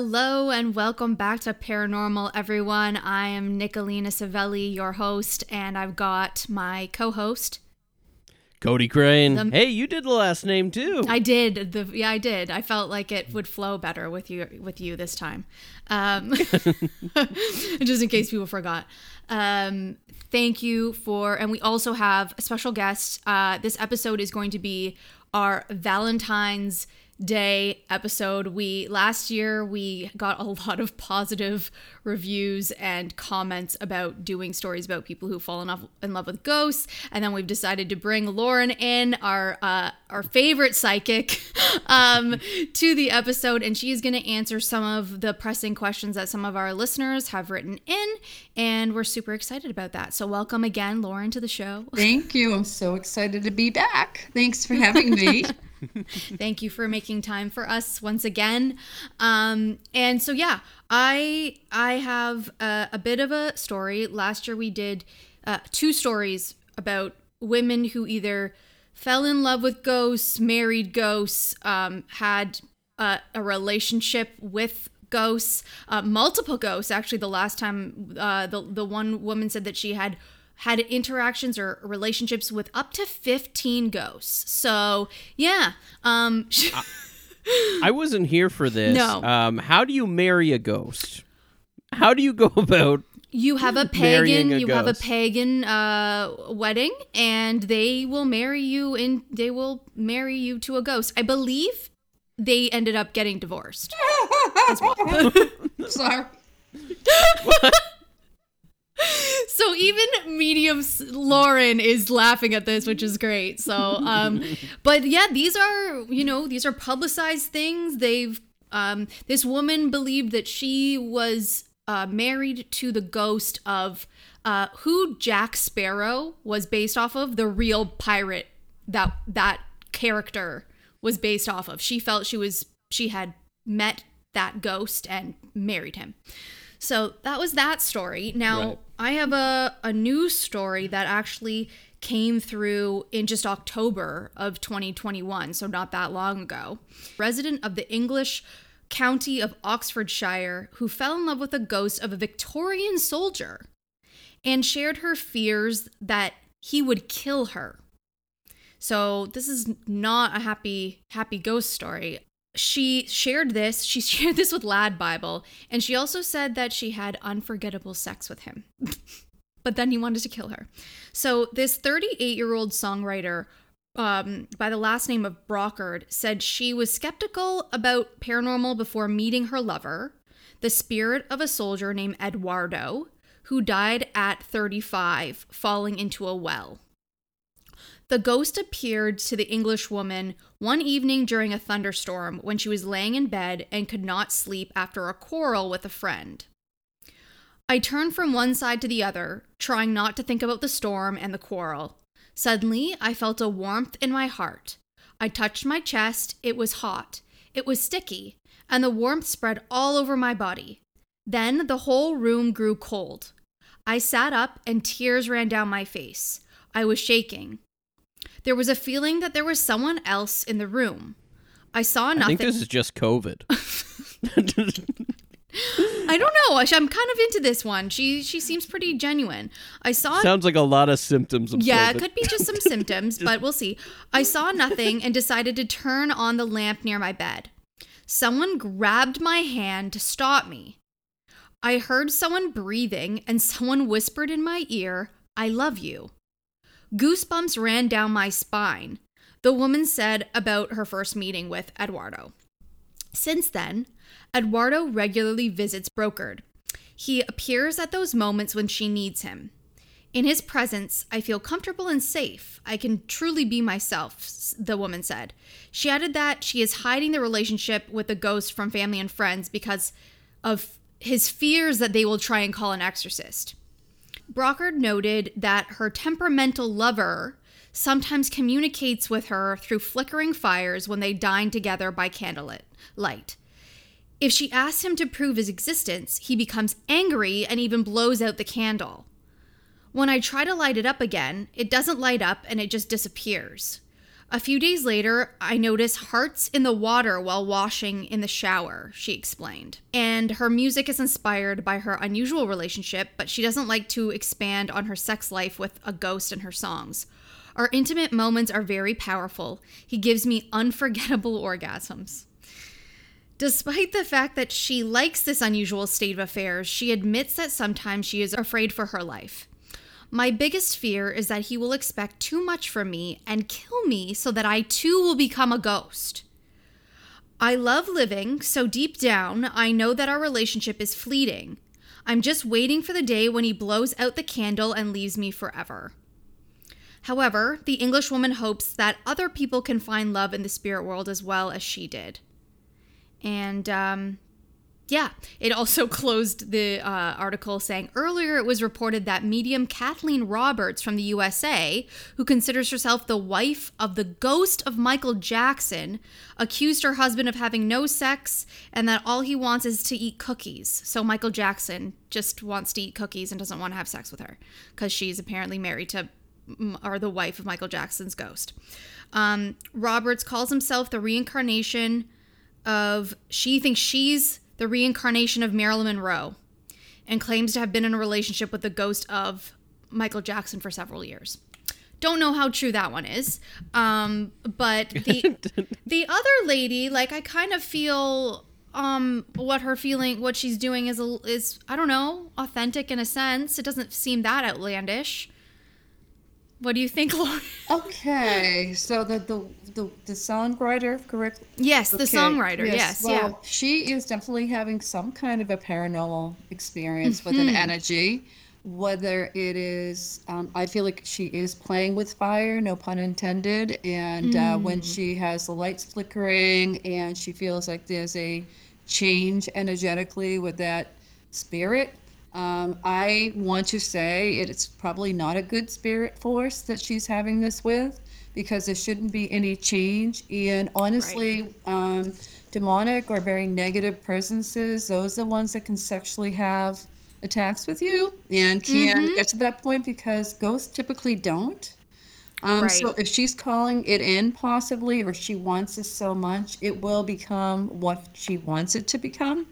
Hello and welcome back to Paranormal, everyone. I am Nicolina Savelli, your host, and I've got my co-host. Cody Crane. The- hey, you did the last name too. I did the yeah, I did. I felt like it would flow better with you with you this time, um, just in case people forgot. Um, thank you for, and we also have a special guest. Uh, this episode is going to be our Valentine's Day episode. We last year we got a lot of positive reviews and comments about doing stories about people who've fallen off in love with ghosts, and then we've decided to bring Lauren in, our uh, our favorite psychic, um, to the episode, and she's going to answer some of the pressing questions that some of our listeners have written in, and we're super excited about that. So welcome again, Lauren, to the show. Thank you. I'm so excited to be back. Thanks for having me. Thank you for making time for us once again. Um, and so yeah, I I have a, a bit of a story. Last year we did uh, two stories about women who either fell in love with ghosts, married ghosts, um, had uh, a relationship with ghosts, uh, multiple ghosts. Actually, the last time uh, the the one woman said that she had had interactions or relationships with up to 15 ghosts. So, yeah. Um I wasn't here for this. No. Um, how do you marry a ghost? How do you go about you have a pagan a you have a pagan uh wedding and they will marry you in they will marry you to a ghost. I believe they ended up getting divorced. Sorry. so even medium lauren is laughing at this which is great so um but yeah these are you know these are publicized things they've um this woman believed that she was uh married to the ghost of uh who jack sparrow was based off of the real pirate that that character was based off of she felt she was she had met that ghost and married him so that was that story. Now, Right. I have a, a news story that actually came through in just October of 2021, so not that long ago. Resident of the English county of Oxfordshire who fell in love with the ghost of a Victorian soldier and shared her fears that he would kill her. So this is not a happy happy ghost story. She shared this, she shared this with Lad Bible, and she also said that she had unforgettable sex with him. but then he wanted to kill her. So this 38-year-old songwriter um, by the last name of Brockard said she was skeptical about paranormal before meeting her lover, the spirit of a soldier named Eduardo, who died at 35 falling into a well. The ghost appeared to the English woman one evening during a thunderstorm when she was laying in bed and could not sleep after a quarrel with a friend. I turned from one side to the other, trying not to think about the storm and the quarrel. Suddenly, I felt a warmth in my heart. I touched my chest, it was hot, it was sticky, and the warmth spread all over my body. Then the whole room grew cold. I sat up and tears ran down my face. I was shaking. There was a feeling that there was someone else in the room. I saw nothing. I think this is just COVID. I don't know. I'm kind of into this one. She she seems pretty genuine. I saw Sounds like a lot of symptoms of Yeah, COVID. it could be just some symptoms, but we'll see. I saw nothing and decided to turn on the lamp near my bed. Someone grabbed my hand to stop me. I heard someone breathing and someone whispered in my ear, I love you. Goosebumps ran down my spine. The woman said about her first meeting with Eduardo. Since then, Eduardo regularly visits Brocard. He appears at those moments when she needs him. In his presence, I feel comfortable and safe. I can truly be myself, the woman said. She added that she is hiding the relationship with the ghost from family and friends because of his fears that they will try and call an exorcist. Brockard noted that her temperamental lover sometimes communicates with her through flickering fires when they dine together by candlelit light. If she asks him to prove his existence, he becomes angry and even blows out the candle. When I try to light it up again, it doesn't light up and it just disappears. A few days later, I notice hearts in the water while washing in the shower, she explained. And her music is inspired by her unusual relationship, but she doesn't like to expand on her sex life with a ghost in her songs. Our intimate moments are very powerful. He gives me unforgettable orgasms. Despite the fact that she likes this unusual state of affairs, she admits that sometimes she is afraid for her life. My biggest fear is that he will expect too much from me and kill me so that I too will become a ghost. I love living, so deep down, I know that our relationship is fleeting. I'm just waiting for the day when he blows out the candle and leaves me forever. However, the Englishwoman hopes that other people can find love in the spirit world as well as she did. And um, yeah, it also closed the uh, article saying earlier it was reported that medium Kathleen Roberts from the USA, who considers herself the wife of the ghost of Michael Jackson, accused her husband of having no sex and that all he wants is to eat cookies. So Michael Jackson just wants to eat cookies and doesn't want to have sex with her because she's apparently married to or the wife of Michael Jackson's ghost. Um, Roberts calls himself the reincarnation of she thinks she's the reincarnation of Marilyn Monroe and claims to have been in a relationship with the ghost of Michael Jackson for several years. Don't know how true that one is. Um, but the the other lady, like I kind of feel um what her feeling what she's doing is a, is I don't know, authentic in a sense. It doesn't seem that outlandish. What do you think, Lauren? Okay, so the the the, the songwriter, correct? Yes, the songwriter. Yes, well, yeah. She is definitely having some kind of a paranormal experience with an energy. Whether it is, um, I feel like she is playing with fire, no pun intended. And uh, when she has the lights flickering and she feels like there's a change energetically with that spirit, um, I want to say it's probably not a good spirit force that she's having this with because there shouldn't be any change. And honestly, um, demonic or very negative presences, those are the ones that can sexually have attacks with you and can get to that point because ghosts typically don't. Um, so if she's calling it in possibly, or she wants it so much, it will become what she wants it to become.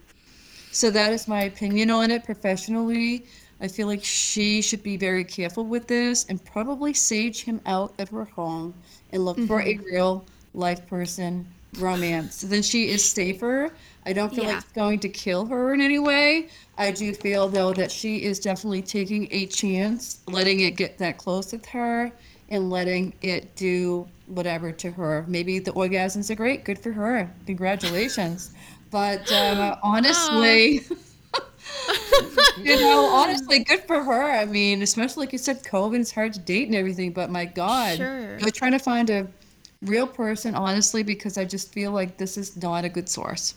So that is my opinion on it professionally. I feel like she should be very careful with this and probably sage him out of her home and look for a mm-hmm. real life person romance. So then she is safer. I don't feel Yeah. like it's going to kill her in any way. I do feel though that she is definitely taking a chance, letting it get that close with her and letting it do whatever to her. Maybe the orgasms are great. Good for her. Congratulations. But uh, honestly, you know, honestly, good for her. I mean, especially like you said, COVID is hard to date and everything. But my God, Sure. I'm trying to find a real person, honestly, because I just feel like this is not a good source.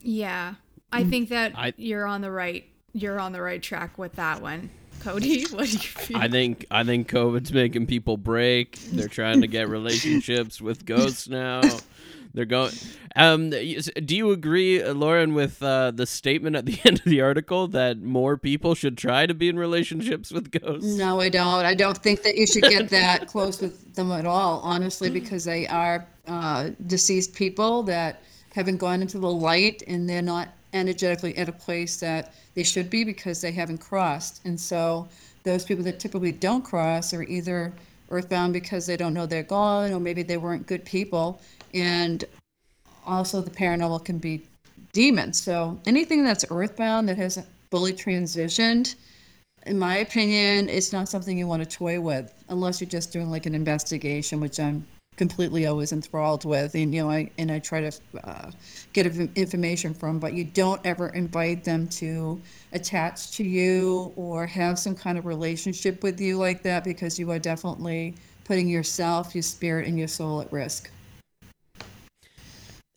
Yeah. I think that I- you're on the right you're on the right track with that one. Cody, what do you feel? I think I think COVID's making people break. They're trying to get relationships with ghosts now. They're going. Um, do you agree, uh, Lauren, with uh, the statement at the end of the article that more people should try to be in relationships with ghosts? No, I don't. I don't think that you should get that close with them at all, honestly, because they are uh, deceased people that haven't gone into the light and they're not energetically at a place that they should be because they haven't crossed. And so those people that typically don't cross are either earthbound because they don't know they're gone or maybe they weren't good people. And also the paranormal can be demons. So anything that's earthbound that hasn't fully transitioned in my opinion, it's not something you want to toy with unless you're just doing like an investigation, which I'm completely always enthralled with, and you know, I and I try to uh, get information from. But you don't ever invite them to attach to you or have some kind of relationship with you like that because you are definitely putting yourself, your spirit, and your soul at risk.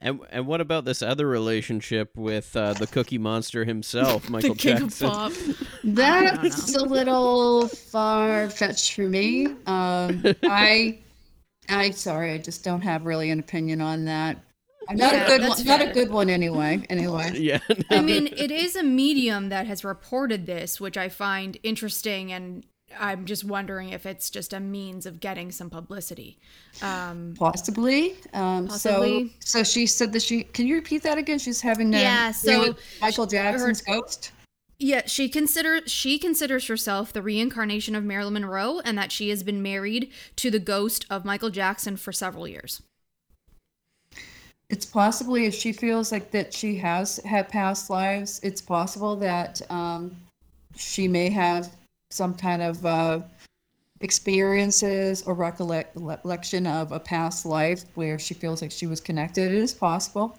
And and what about this other relationship with uh, the Cookie Monster himself, Michael the king Jackson? of pop. That's a little far fetched for me. Um, I, I sorry, I just don't have really an opinion on that. I'm not Yeah, a good that's one. Not a good one anyway. Anyway, Yeah. I mean, it is a medium that has reported this, which I find interesting and I'm just wondering if it's just a means of getting some publicity. Um, Possibly. Um, Possibly. So, so she said that she. Can you repeat that again? She's having. Um, Yeah, so Michael Jackson's ghost. Yeah, she considers she considers herself the reincarnation of Marilyn Monroe and that she has been married to the ghost of Michael Jackson for several years. It's possibly if she feels like that she has had past lives, it's possible that um, she may have some kind of uh, experiences or recollection of a past life where she feels like she was connected. It is possible.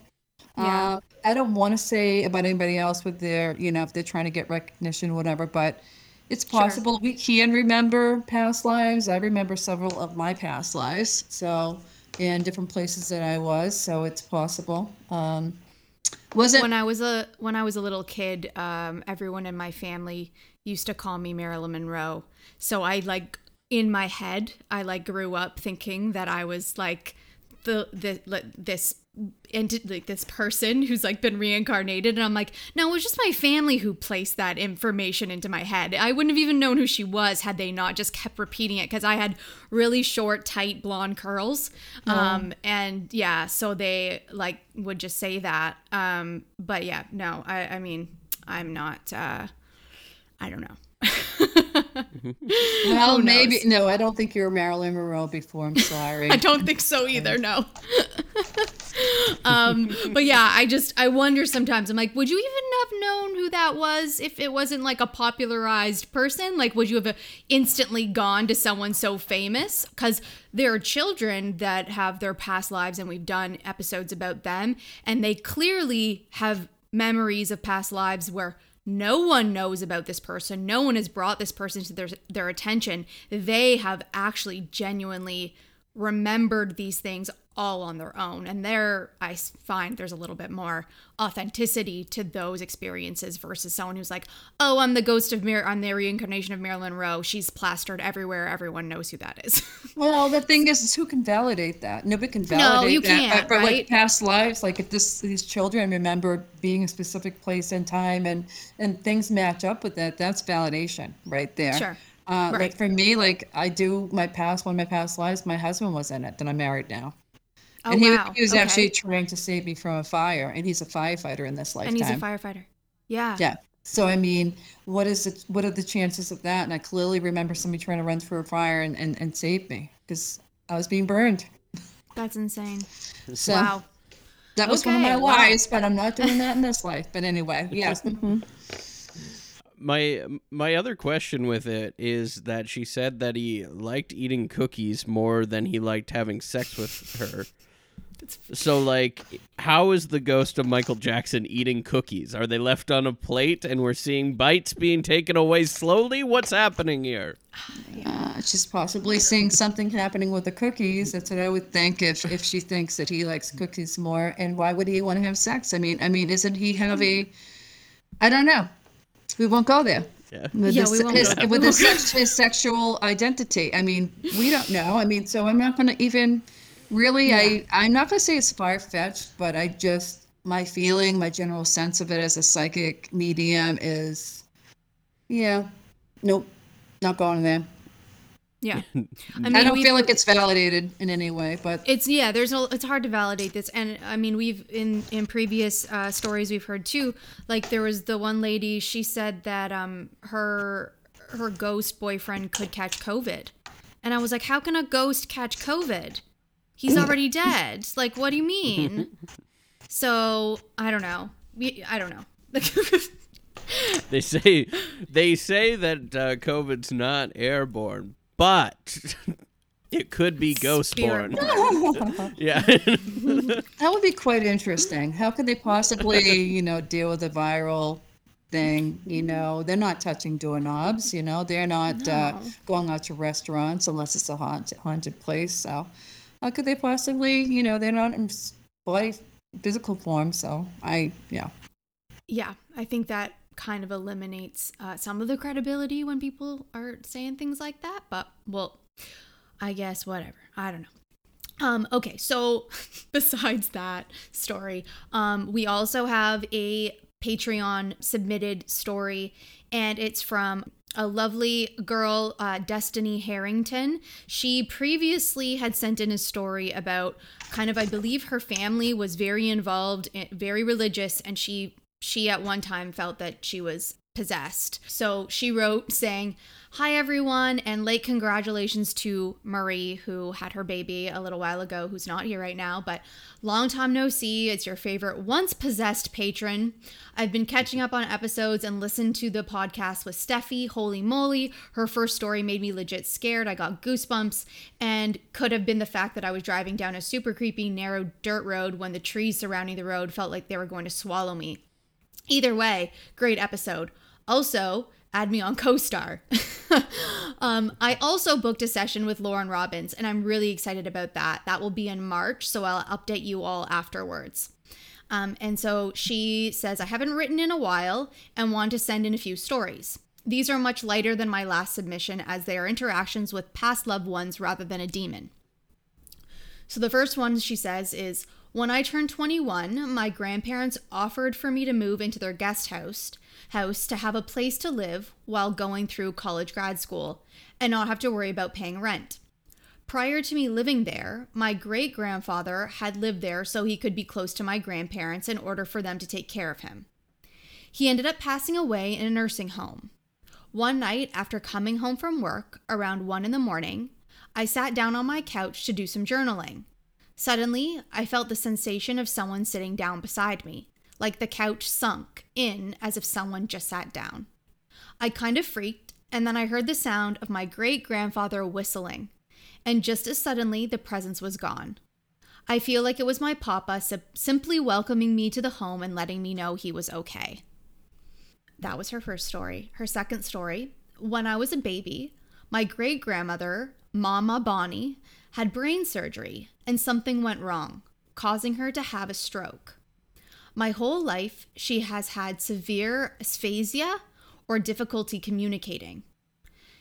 Yeah. Uh, I don't want to say about anybody else with their, you know, if they're trying to get recognition, whatever, but it's Sure. possible we can remember past lives. I remember several of my past lives, so in different places that I was, so it's possible. Um, was it? When I was a when I was a little kid, um, everyone in my family used to call me Marilyn Monroe. So I like in my head, I like grew up thinking that I was like the the this enti- like this person who's like been reincarnated. And I'm like no it was just my family who placed that information into my head. I wouldn't have even known who she was had they not just kept repeating it because I had really short tight blonde curls. Um and yeah so they like would just say that. Um but yeah no I I mean I'm not uh I don't know well, maybe no. I don't think you were Marilyn Monroe before. I'm sorry. I don't think so either. No. um, but yeah, I just I wonder sometimes. I'm like, would you even have known who that was if it wasn't like a popularized person? Like, would you have instantly gone to someone so famous? Because there are children that have their past lives, and we've done episodes about them, and they clearly have memories of past lives where no one knows about this person. No one has brought this person to their their attention. They have actually genuinely remembered these things all on their own and there, I find there's a little bit more authenticity to those experiences versus someone who's like oh i'm the ghost of Mar- i'm the reincarnation of marilyn monroe she's plastered everywhere everyone knows who that is Well, the thing is, is who can validate that? Nobody can validate no, you that. can't, But, but, right? like past lives, like if this these children remember being a specific place and time, and and things match up with that, that's validation right there. Sure. Uh, Right. Like for me, like I do my past one of my past lives. My husband was in it. That I'm married now. Oh and he, wow he was okay. actually trying to save me from a fire, and he's a firefighter in this lifetime. and he's a firefighter yeah Yeah. So I mean, what is it? What are the chances of that? And I clearly remember somebody trying to run through a fire and, and, and save me because I was being burned. that's insane So wow that was one of my wow. lies, but I'm not doing that in this life. But anyway, yes. mhm. My my other question with it is that she said that he liked eating cookies more than he liked having sex with her. So like how is the ghost of Michael Jackson eating cookies? Are they left on a plate and we're seeing bites being taken away slowly? What's happening here? Uh, she's possibly seeing something happening with the cookies. That's what I would think if if she thinks that he likes cookies more. And why would he want to have sex? I mean, I mean, isn't he have I don't know. We won't go there. Yeah. with Yeah, his, we won't his- go there. with his, his sexual identity. I mean, we don't know. I mean, so I'm not going to even really. I I'm not going to say it's far fetched, but I just my feeling, my general sense of it as a psychic medium is, yeah, nope, not going there. yeah i I, don't feel like it's validated in any way, but it's yeah there's a it's hard to validate this and i mean we've in in previous uh, stories we've heard too like there was the one lady she said that um her her ghost boyfriend could catch covid and i was like how can a ghost catch covid he's already dead like what do you mean so i don't know We- i don't know They say they say that uh, COVID's not airborne, but it could be ghostborn. yeah. that would be quite interesting. How could they possibly, you know, deal with a viral thing? You know, they're not touching doorknobs. You know, they're not uh, going out to restaurants unless it's a haunted haunted place. So, how could they possibly? You know, they're not in body physical form. So, I yeah. yeah i think that kind of eliminates uh, some of the credibility when people are saying things like that but well i guess whatever i don't know um okay so besides that story um we also have a patreon submitted story and it's from a lovely girl, uh, Destiny Harrington. She previously had sent in a story about kind of, I believe, her family was very involved, very religious, and she she at one time felt that she was possessed. So she wrote saying, Hi, everyone, and late congratulations to Marie, who had her baby a little while ago, who's not here right now, but long time no see. It's your favorite once possessed patron. I've been catching up on episodes and listened to the podcast with Steffi. Holy moly, her first story made me legit scared. I got goosebumps, and could have been the fact that I was driving down a super creepy, narrow dirt road when the trees surrounding the road felt like they were going to swallow me. Either way, great episode. Also, add me on CoStar. um, I also booked a session with Lauren Robbins, and I'm really excited about that. That will be in March, so I'll update you all afterwards. Um, and so she says, I haven't written in a while and want to send in a few stories. These are much lighter than my last submission as they are interactions with past loved ones rather than a demon. So the first one she says is When I turned 21, my grandparents offered for me to move into their guest house house to have a place to live while going through college grad school and not have to worry about paying rent. Prior to me living there, my great grandfather had lived there so he could be close to my grandparents in order for them to take care of him. He ended up passing away in a nursing home. One night after coming home from work around 1 in the morning, I sat down on my couch to do some journaling. Suddenly, I felt the sensation of someone sitting down beside me like the couch sunk in as if someone just sat down. I kind of freaked, and then I heard the sound of my great grandfather whistling, and just as suddenly the presence was gone. I feel like it was my papa simply welcoming me to the home and letting me know he was okay. That was her first story. Her second story when I was a baby, my great grandmother, Mama Bonnie, had brain surgery and something went wrong, causing her to have a stroke. My whole life, she has had severe aphasia or difficulty communicating.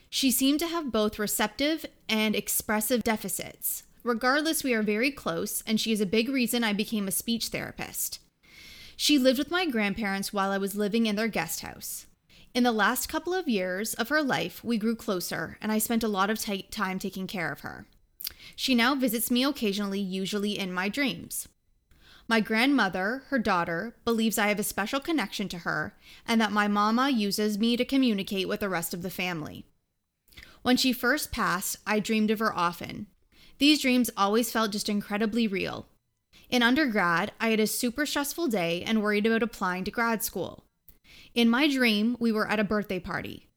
She seemed to have both receptive and expressive deficits. Regardless, we are very close, and she is a big reason I became a speech therapist. She lived with my grandparents while I was living in their guest house. In the last couple of years of her life, we grew closer, and I spent a lot of t- time taking care of her. She now visits me occasionally, usually in my dreams. My grandmother, her daughter, believes I have a special connection to her and that my mama uses me to communicate with the rest of the family. When she first passed, I dreamed of her often. These dreams always felt just incredibly real. In undergrad, I had a super stressful day and worried about applying to grad school. In my dream, we were at a birthday party.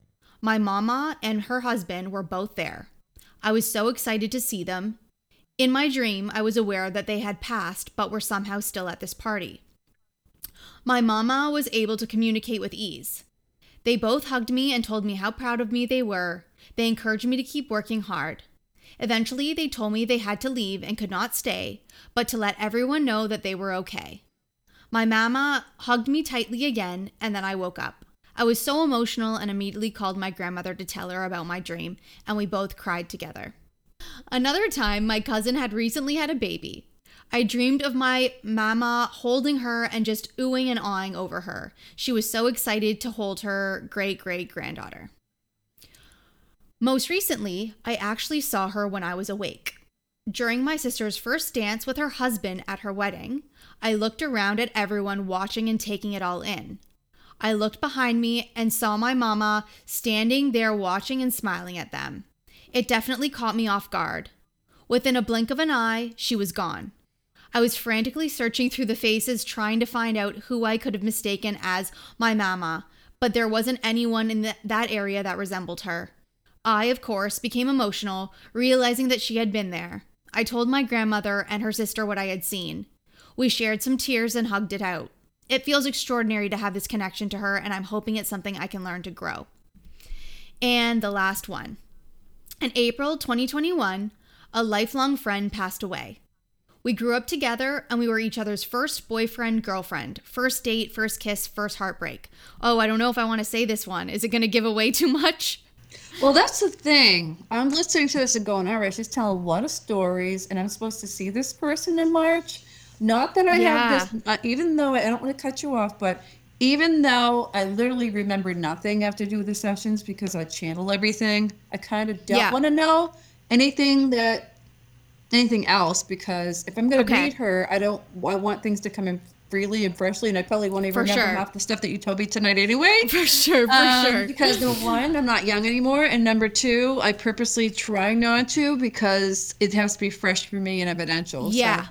My mama and her husband were both there. I was so excited to see them, in my dream, I was aware that they had passed but were somehow still at this party. My mama was able to communicate with ease. They both hugged me and told me how proud of me they were. They encouraged me to keep working hard. Eventually, they told me they had to leave and could not stay, but to let everyone know that they were okay. My mama hugged me tightly again, and then I woke up. I was so emotional and immediately called my grandmother to tell her about my dream, and we both cried together. Another time, my cousin had recently had a baby. I dreamed of my mama holding her and just oohing and awing over her. She was so excited to hold her great great granddaughter. Most recently, I actually saw her when I was awake. During my sister's first dance with her husband at her wedding, I looked around at everyone watching and taking it all in. I looked behind me and saw my mama standing there watching and smiling at them. It definitely caught me off guard. Within a blink of an eye, she was gone. I was frantically searching through the faces trying to find out who I could have mistaken as my mama, but there wasn't anyone in the, that area that resembled her. I, of course, became emotional, realizing that she had been there. I told my grandmother and her sister what I had seen. We shared some tears and hugged it out. It feels extraordinary to have this connection to her, and I'm hoping it's something I can learn to grow. And the last one. In April 2021, a lifelong friend passed away. We grew up together and we were each other's first boyfriend, girlfriend, first date, first kiss, first heartbreak. Oh, I don't know if I want to say this one. Is it going to give away too much? Well, that's the thing. I'm listening to this and going, all right, she's telling a lot of stories, and I'm supposed to see this person in March. Not that I Yeah. have this, uh, even though I don't want to cut you off, but even though I literally remember nothing after do the sessions because I channel everything, I kind of don't Yeah. want to know anything that anything else because if I'm going to Okay. read her, I don't. I want things to come in freely and freshly, and I probably won't even For remember sure. half the stuff that you told me tonight anyway. For sure, for Um, sure. Because number one, I'm not young anymore, and number two, I purposely try not to because it has to be fresh for me and evidential. so, Yeah.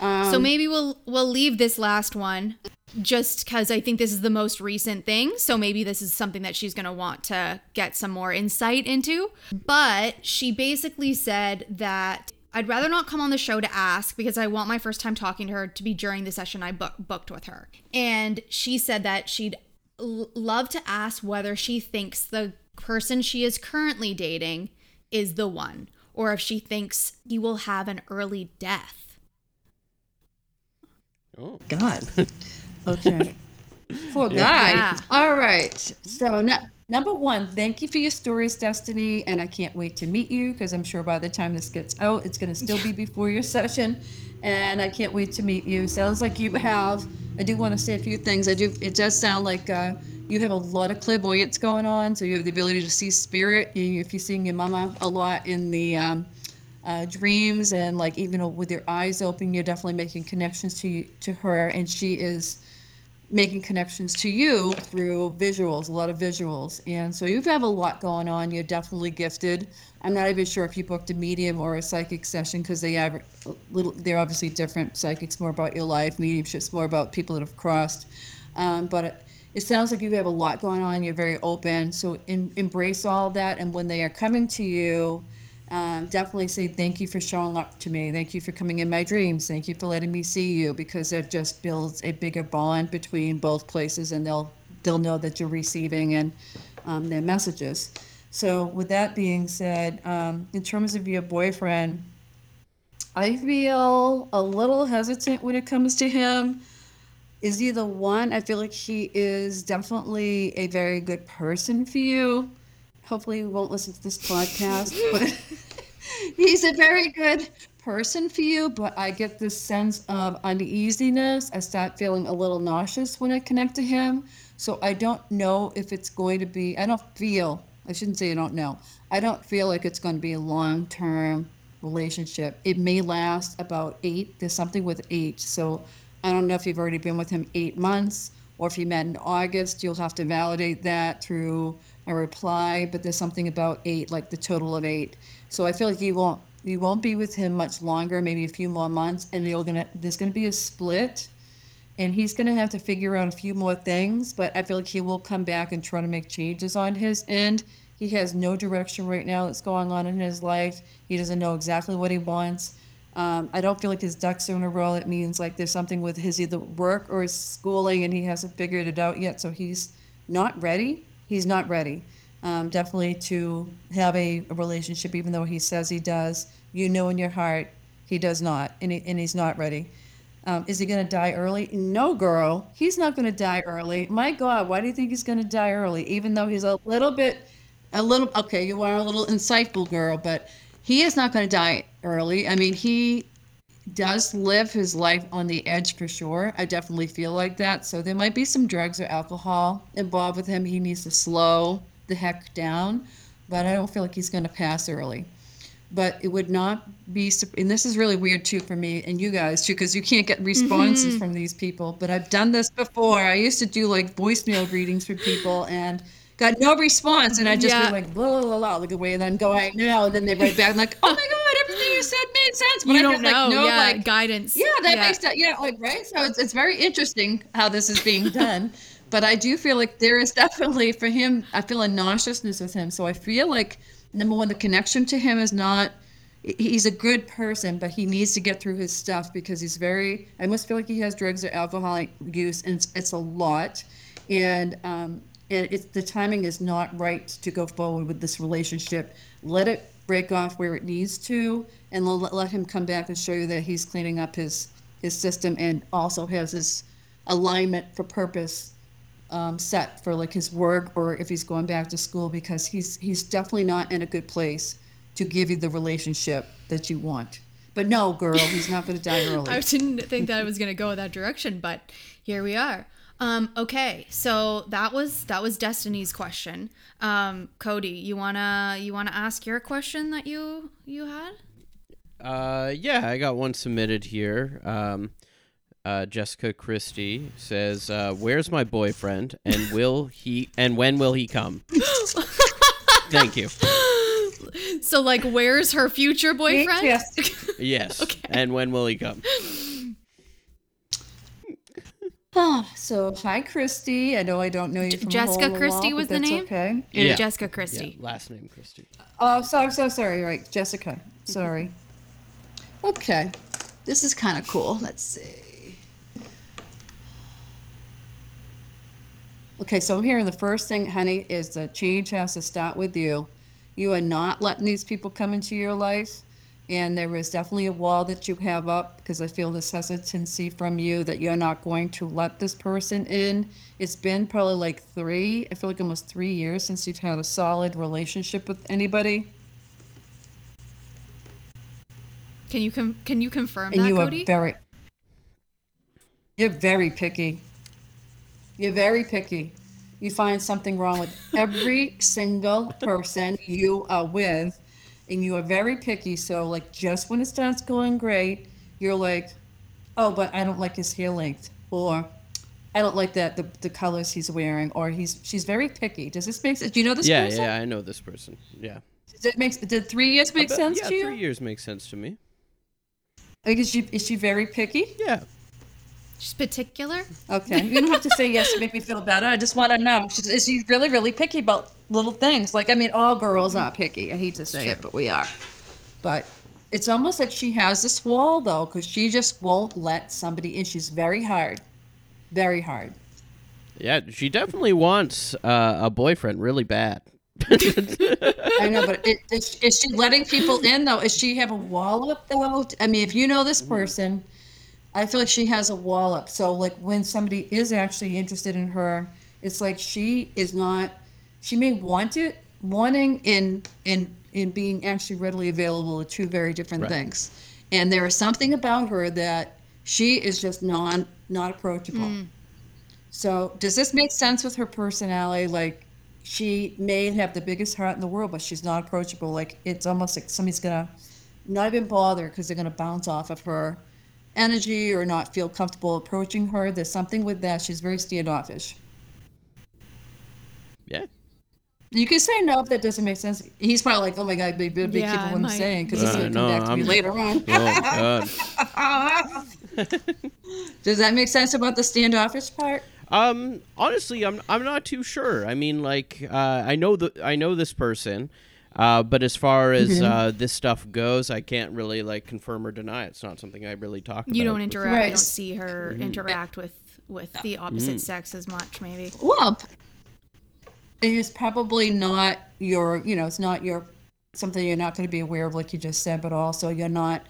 Um, so maybe we'll we'll leave this last one just because I think this is the most recent thing. So maybe this is something that she's gonna want to get some more insight into. But she basically said that I'd rather not come on the show to ask because I want my first time talking to her to be during the session I book, booked with her. And she said that she'd l- love to ask whether she thinks the person she is currently dating is the one, or if she thinks he will have an early death. Oh. God. Okay. Poor guy. Yeah. All right. So no, number one, thank you for your stories, Destiny, and I can't wait to meet you because I'm sure by the time this gets out, it's going to still be before your session, and I can't wait to meet you. Sounds like you have. I do want to say a few things. I do. It does sound like uh, you have a lot of clairvoyance going on, so you have the ability to see spirit. You, if you're seeing your mama a lot in the um, uh, dreams and like even with your eyes open, you're definitely making connections to you, to her, and she is making connections to you through visuals, a lot of visuals. And so you have a lot going on. You're definitely gifted. I'm not even sure if you booked a medium or a psychic session because they have little. They're obviously different. Psychics more about your life. Mediumship's more about people that have crossed. Um, but it, it sounds like you have a lot going on. You're very open. So in, embrace all that. And when they are coming to you, um, definitely say thank you for showing up to me. Thank you for coming in my dreams. Thank you for letting me see you because it just builds a bigger bond between both places, and they'll they'll know that you're receiving and um, their messages. So with that being said, um, in terms of your boyfriend, I feel a little hesitant when it comes to him. Is he the one? I feel like he is definitely a very good person for you. Hopefully, he won't listen to this podcast, but he's a very good person for you. But I get this sense of uneasiness. I start feeling a little nauseous when I connect to him. So I don't know if it's going to be, I don't feel, I shouldn't say I don't know. I don't feel like it's going to be a long term relationship. It may last about eight. There's something with eight. So I don't know if you've already been with him eight months or if you met in August. You'll have to validate that through a reply. But there's something about eight, like the total of eight. So I feel like you won't you won't be with him much longer, maybe a few more months, and you're gonna there's gonna be a split. And he's gonna have to figure out a few more things, but I feel like he will come back and try to make changes on his end. He has no direction right now that's going on in his life. He doesn't know exactly what he wants. Um, I don't feel like his ducks are in a row. It means like there's something with his either work or his schooling, and he hasn't figured it out yet. So he's not ready. He's not ready. Um, definitely to have a, a relationship, even though he says he does. You know in your heart he does not, and, he, and he's not ready. Um, is he going to die early? No, girl. He's not going to die early. My God, why do you think he's going to die early? Even though he's a little bit, a little, okay, you are a little insightful girl, but he is not going to die early. I mean, he does live his life on the edge for sure. I definitely feel like that. So there might be some drugs or alcohol involved with him. He needs to slow the heck down, but I don't feel like he's going to pass early but it would not be and this is really weird too for me and you guys too because you can't get responses mm-hmm. from these people but i've done this before i used to do like voicemail readings for people and got no response and i just Yeah. be like blah blah blah like away and then go I know and then they write back like oh my god everything you said made sense but You I don't know, like no yeah, like guidance. yeah, that makes that yeah, like right. So it's it's very interesting how this is being done. but I do feel like there is definitely for him. I feel a nauseousness with him. So I feel like number one, the connection to him is not. He's a good person, but he needs to get through his stuff because he's very. I almost feel like he has drugs or alcohol use, and it's, it's a lot. And um, and it's the timing is not right to go forward with this relationship. Let it break off where it needs to, and let, let him come back and show you that he's cleaning up his his system and also has his alignment for purpose um, set for like his work or if he's going back to school because he's he's definitely not in a good place to give you the relationship that you want. But no, girl, he's not going to die early. I didn't think that I was going to go that direction, but here we are. Um, okay, so that was that was Destiny's question. Um, Cody, you wanna you wanna ask your question that you you had? Uh, yeah, I got one submitted here. Um, uh, Jessica Christie says, uh, "Where's my boyfriend? And will he? And when will he come?" Thank you. So like, where's her future boyfriend? Yes. Yes. And when will he come? Ah, so hi, Christie. I know I don't know you from Jessica hole in the Christie was but the that's name? Okay. Yeah. Jessica Yeah, last name Christie. Oh, so I'm so sorry. Right, Jessica. Sorry. Okay, this is kind of cool. Let's see. Okay, so I'm here the first thing, honey, is the change has to start with you. You are not letting these people come into your life, and there is definitely a wall that you have up because I feel this hesitancy from you that you're not going to let this person in. It's been probably like three, I feel like almost three years since you've had a solid relationship with anybody. Can you com- can you confirm and that, you Cody? are very you're very picky you're very picky you find something wrong with every single person you are with and you are very picky so like just when it starts going great you're like oh but i don't like his hair length or i don't like that the, the colors he's wearing or he's she's very picky does this make sense do you know this Yeah, person yeah, yeah, I know this person. Yeah. Does it make did three years make But, sense yeah, to you Yeah, three years makes sense to me. like is she is she very picky Yeah. She's particular. Okay. You don't have to say yes to make me feel better. I just want to know. She's, is she really, really picky about little things? Like, I mean, all girls are picky. I hate to say it, but we are. But it's almost like she has this wall, though, because she just won't let somebody in. She's very hard. Very hard. Yeah, she definitely wants uh, a boyfriend really bad. I know, but it, is, is she letting people in, though? Is she have a wall up, though? I mean, if you know this person, I feel like she has a wall up. So, like, when somebody is actually interested in her, it's like she is not. She may want it, wanting in in in being actually readily available are two very different Right. things. And there is something about her that she is just non not approachable. Mm. So, does this make sense with her personality? Like, she may have the biggest heart in the world, but she's not approachable. Like, it's almost like somebody's gonna not even bother because they're gonna bounce off of her energy or not feel comfortable approaching her. There's something with that. She's very standoffish. Yeah. You can say no if that doesn't make sense. He's probably like, "Oh my god, big, big, big Yeah, keep I what I'm saying," because he's gonna no, come back to me I'm- later on. Oh God. Does that make sense about the standoffish part? Um, honestly, I'm I'm not too sure. I mean, like, uh, I know the I know this person, uh, but as far as Mm-hmm. uh, this stuff goes, I can't really like confirm or deny. It's not something I really talk about. You don't interact. Right. You don't see her interact with with the opposite sex as much, maybe. Well, it is probably not your, you know, it's not your something you're not going to be aware of, like you just said, but also you're not,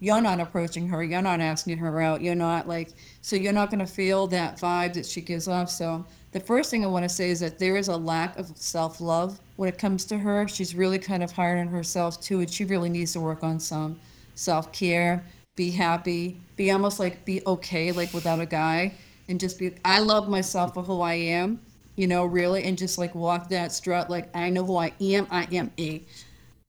you're not approaching her, you're not asking her out, you're not like, so you're not going to feel that vibe that she gives off. So the first thing I want to say is that there is a lack of self love when it comes to her. She's really kind of hard on herself too, and she really needs to work on some self care, be happy, be almost like be okay, like without a guy, and just be. I love myself for who I am, you know, really, and just like walk that strut, like I know who I am. I am a.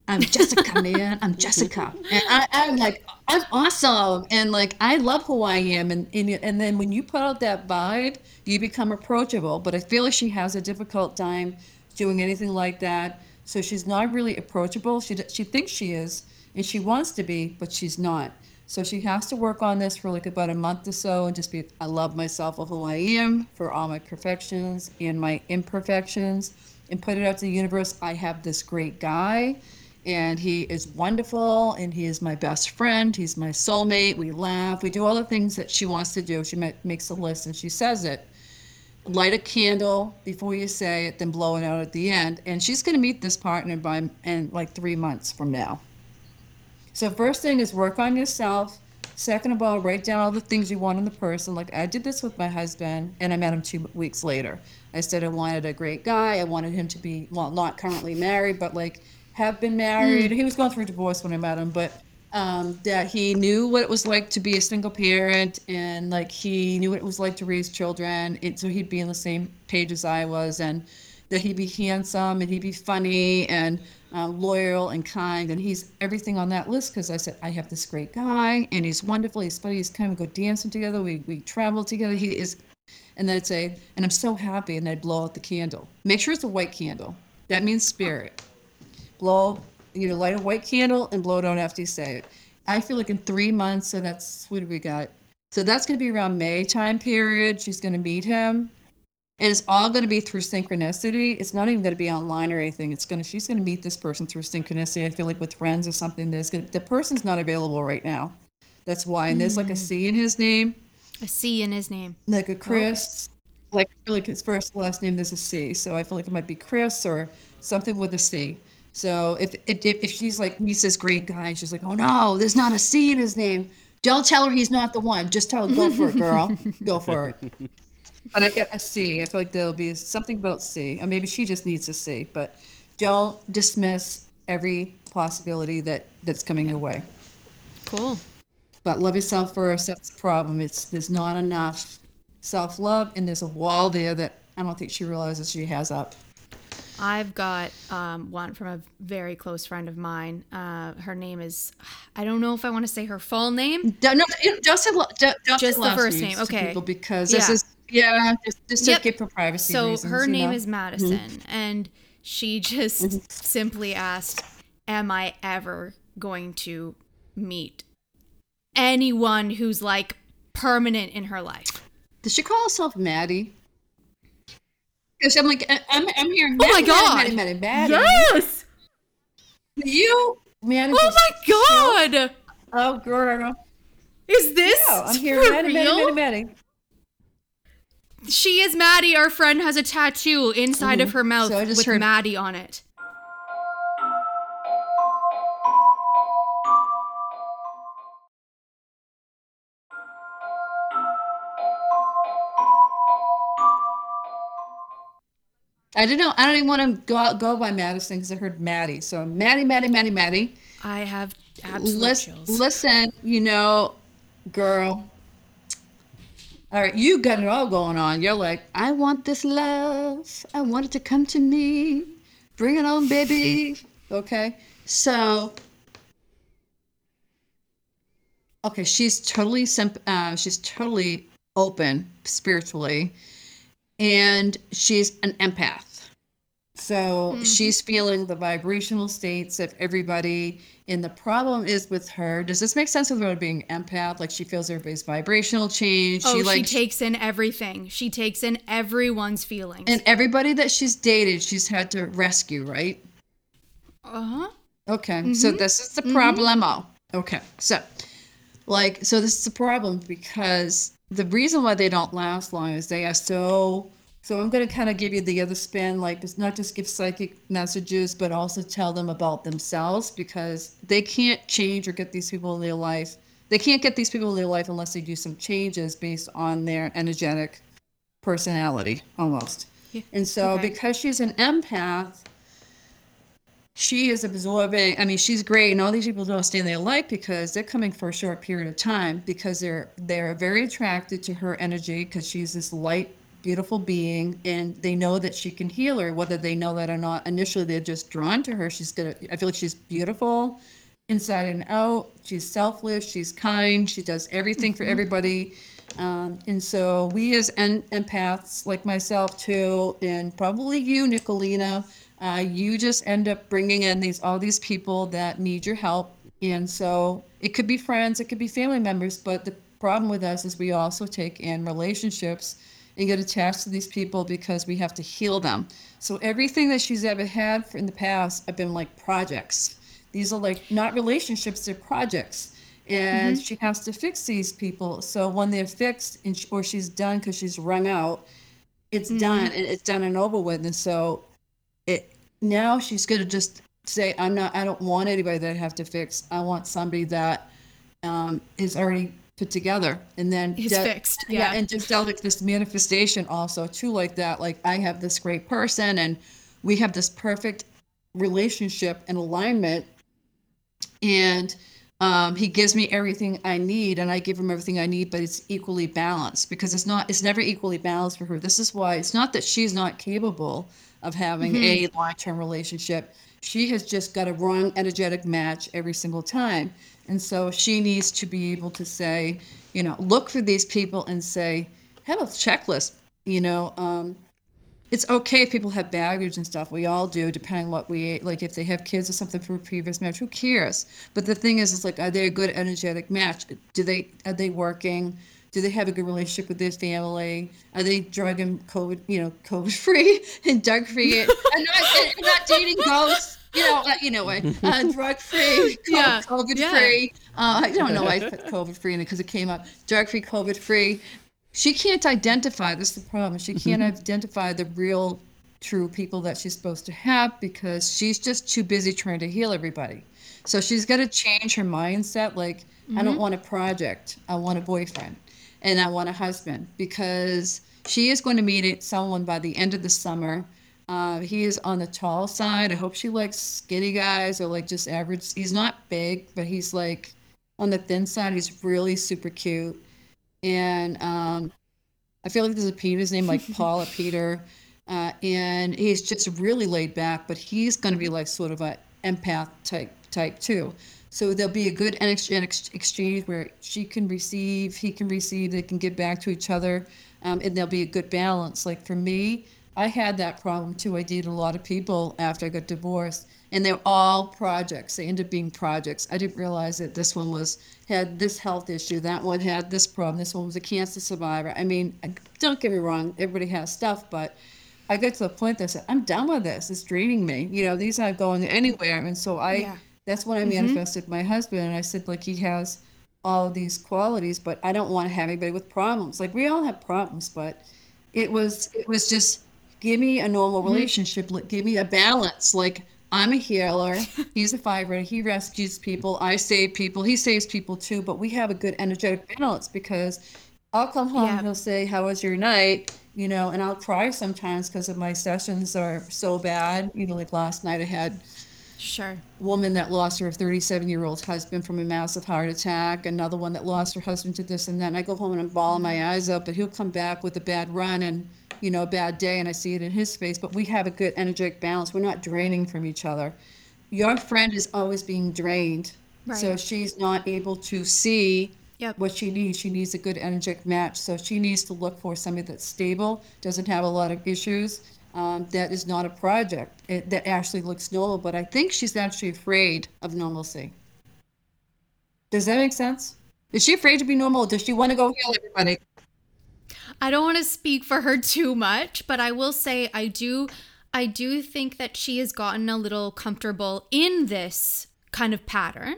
I'm Jessica, man. I'm Jessica, and I, I'm like, I'm awesome, and like I love who I am, and and and then when you put out that vibe, you become approachable. But I feel like she has a difficult time doing anything like that, so she's not really approachable. She she thinks she is, and she wants to be, but she's not. So she has to work on this for like about a month or so, and just be, I love myself for who I am, for all my perfections and my imperfections, and put it out to the universe. I have this great guy and he is wonderful and he is my best friend he's my soulmate we laugh we do all the things that she wants to do she makes a list and she says it. Light a candle before you say it then blow it out at the end and she's going to meet this partner by in like three months from now. So first thing is work on yourself. Second of all write down all the things you want in the person. Like i did this with my husband and i met him two weeks later. I said i wanted a great guy i wanted him to be well not currently married but like have been married he was going through a divorce when i met him but um, that he knew what it was like to be a single parent and like he knew what it was like to raise children. And so he'd be on the same page as I was, and that he'd be handsome and he'd be funny and uh, loyal and kind. And he's everything on that list because I said, I have this great guy and he's wonderful. He's funny. He's kind of go dancing together. We, we travel together. He is. And then I'd say, and I'm so happy. And I'd blow out the candle. Make sure it's a white candle. That means spirit. Blow you know, light a white candle and blow it on after you say it. I feel like in three months, so that's what do we got? So that's going to be around May time period. She's going to meet him, and it's all going to be through synchronicity. It's not even going to be online or anything. It's going to she's going to meet this person through synchronicity. I feel like with friends or something. There's going to, the person's not available right now. That's why. And there's like a C in his name, A C in his name. like a oh. Chris. Like I feel like his first last name there's a C. So I feel like it might be Chris or something with a C. So if if, if she's like meets this great guy, and she's like, oh no, there's not a C in his name. Don't tell her he's not the one. Just tell her, go for it, girl. go for it. But I get a C. I feel like there'll be something about C. Or maybe she just needs a C. But don't dismiss every possibility that that's coming your way. Cool. But love yourself first. That's the problem. It's there's not enough self love, and there's a wall there that I don't think she realizes she has up. I've got um, one from a very close friend of mine. Uh, her name is, I don't know if I want to say her full name. No, no, just say, lo- ju- just, Just the first name, okay. because this Yeah. is yeah, just, just Yep. to keep for privacy So reasons. her name know? is Madison, and she just simply asked, Am I ever going to meet anyone who's like permanent in her life? Does she call herself Maddie? Because I'm like, I'm, I'm hearing. Oh my God. Maddie, Maddie, Maddie, Maddie. Yes! You, Maddie. Oh my god! Oh, girl. Is this Oh, I'm for hearing Maddie, Maddie, real? Maddie, Maddie. She is Maddie. Our friend has a tattoo inside mm-hmm. of her mouth So with heard- Maddie on it. I don't know. I don't even want to go go by Madison because I heard Maddie. So Maddie, Maddie, Maddie, Maddie. I have absolute Listen, chills. listen, you know, girl. All right, you got it all going on. You're like, I want this love. I want it to come to me. Bring it on, baby. Okay. So, okay, she's totally simp- uh, she's totally open spiritually, and she's an empath. So she's mm-hmm. feeling the vibrational states of everybody. And the problem is with her. Does this make sense with her being empath? Like she feels everybody's vibrational change. Oh, she she, takes in everything. She takes in everyone's feelings. and everybody that she's dated, she's had to rescue, right? uh huh. Okay, so mm-hmm. this is the mm-hmm. problemo. Okay, so like, so this is the problem because the reason why they don't last long is they are so. So I'm going to kind of give you the other spin, like it's not just give psychic messages, but also tell them about themselves because they can't change or get these people in their life. They can't get these people in their life unless they do some changes based on their energetic personality, almost. Yeah, And so, okay. because she's an empath, she is absorbing. I mean, she's great, and all these people don't stay in their life because they're coming for a short period of time because they're they're very attracted to her energy because she's this light, beautiful being, and they know that she can heal her, whether they know that or not. Initially, they're just drawn to her. She's gonna. I feel like she's beautiful, inside and out. She's selfless. She's kind. She does everything for everybody. Um, and so we as en- empaths, like myself too, and probably you, Nicolina, uh, you just end up bringing in these all these people that need your help. And so it could be friends, it could be family members, but the problem with us is we also take in relationships and get attached to these people because we have to heal them. So everything that she's ever had in the past have been like projects. These are like not relationships, they're projects and she has to fix these people. So when they're fixed and or she's done because she's wrung out, it's done and it's done and over with. And so it now she's gonna just say, "I'm not. I don't want anybody that I have to fix. I want somebody that um, is already put together." And then Is de- fixed, yeah. and just dealt with this manifestation also too, like that. Like I have this great person, and we have this perfect relationship and alignment and um, he gives me everything I need, and I give him everything I need, but it's equally balanced because it's not. It's never equally balanced for her. This is why it's not that she's not capable of having a long-term relationship. She has just got a wrong energetic match every single time, and so she needs to be able to say, you know, look for these people and say, have a checklist. You know, um, it's okay if people have baggage and stuff. We all do, depending what we like. If they have kids or something from a previous marriage, who cares? But the thing is, it's like, are they a good energetic match? Do they are they working? Do they have a good relationship with their family? Are they drug and COVID, you know, COVID free and drug free? and not, and not dating ghosts. You know, uh, you know what? Uh, drug free, Yeah, COVID yeah. free. Uh, I don't know why I put COVID free in it because it came up. Drug free, COVID free. She can't identify. This is the problem. She can't identify the real, true people that she's supposed to have because she's just too busy trying to heal everybody. So she's got to change her mindset. Like, I don't want a project. I want a boyfriend, and I want a husband because she is going to meet someone by the end of the summer. Uh, he is on the tall side. I hope she likes skinny guys or like just average. He's not big, but he's like on the thin side. He's really super cute. And um, I feel like there's a Peter's name like Paul or Peter. Uh, and he's just really laid back, but he's going to be like sort of a empath type type too. So there'll be a good ex- ex- exchange where she can receive, he can receive, they can give back to each other, um, and there'll be a good balance. Like for me, I had that problem too. I dated a lot of people after I got divorced, and they're all projects. They end up being projects. I didn't realize that this one was had this health issue, that one had this problem, this one was a cancer survivor. I mean, don't get me wrong, everybody has stuff, but I got to the point that I said, I'm done with this. It's draining me. You know, these aren't going anywhere. And so I, Yeah. that's when I mm-hmm. manifested my husband. And I said, like, he has all of these qualities, but I don't want to have anybody with problems. Like, we all have problems, but it was, it was just give me a normal mm-hmm. relationship. Like, give me a balance. Like, I'm a healer. He's a fighter. He rescues people. I save people. He saves people too. But we have a good energetic balance because I'll come home Yeah. and he'll say, How was your night? You know, and I'll cry sometimes because of my sessions are so bad. You know, like last night I had Sure. a woman that lost her 37 year old husband from a massive heart attack, another one that lost her husband to this and that. And I go home and I'm bawling my eyes up, but he'll come back with a bad run and, you know, a bad day, and I see it in his face. But we have a good energetic balance. We're not draining from each other. Your friend is always being drained. So she's not able to see Yep. what she needs. She needs a good energetic match. So she needs to look for somebody that's stable, doesn't have a lot of issues, um, that is not a project, it, that actually looks normal. But I think she's actually afraid of normalcy. Does that make sense? Is she afraid to be normal? Does she want to go heal everybody? I don't want to speak for her too much, but I will say I do I do think that she has gotten a little comfortable in this kind of pattern.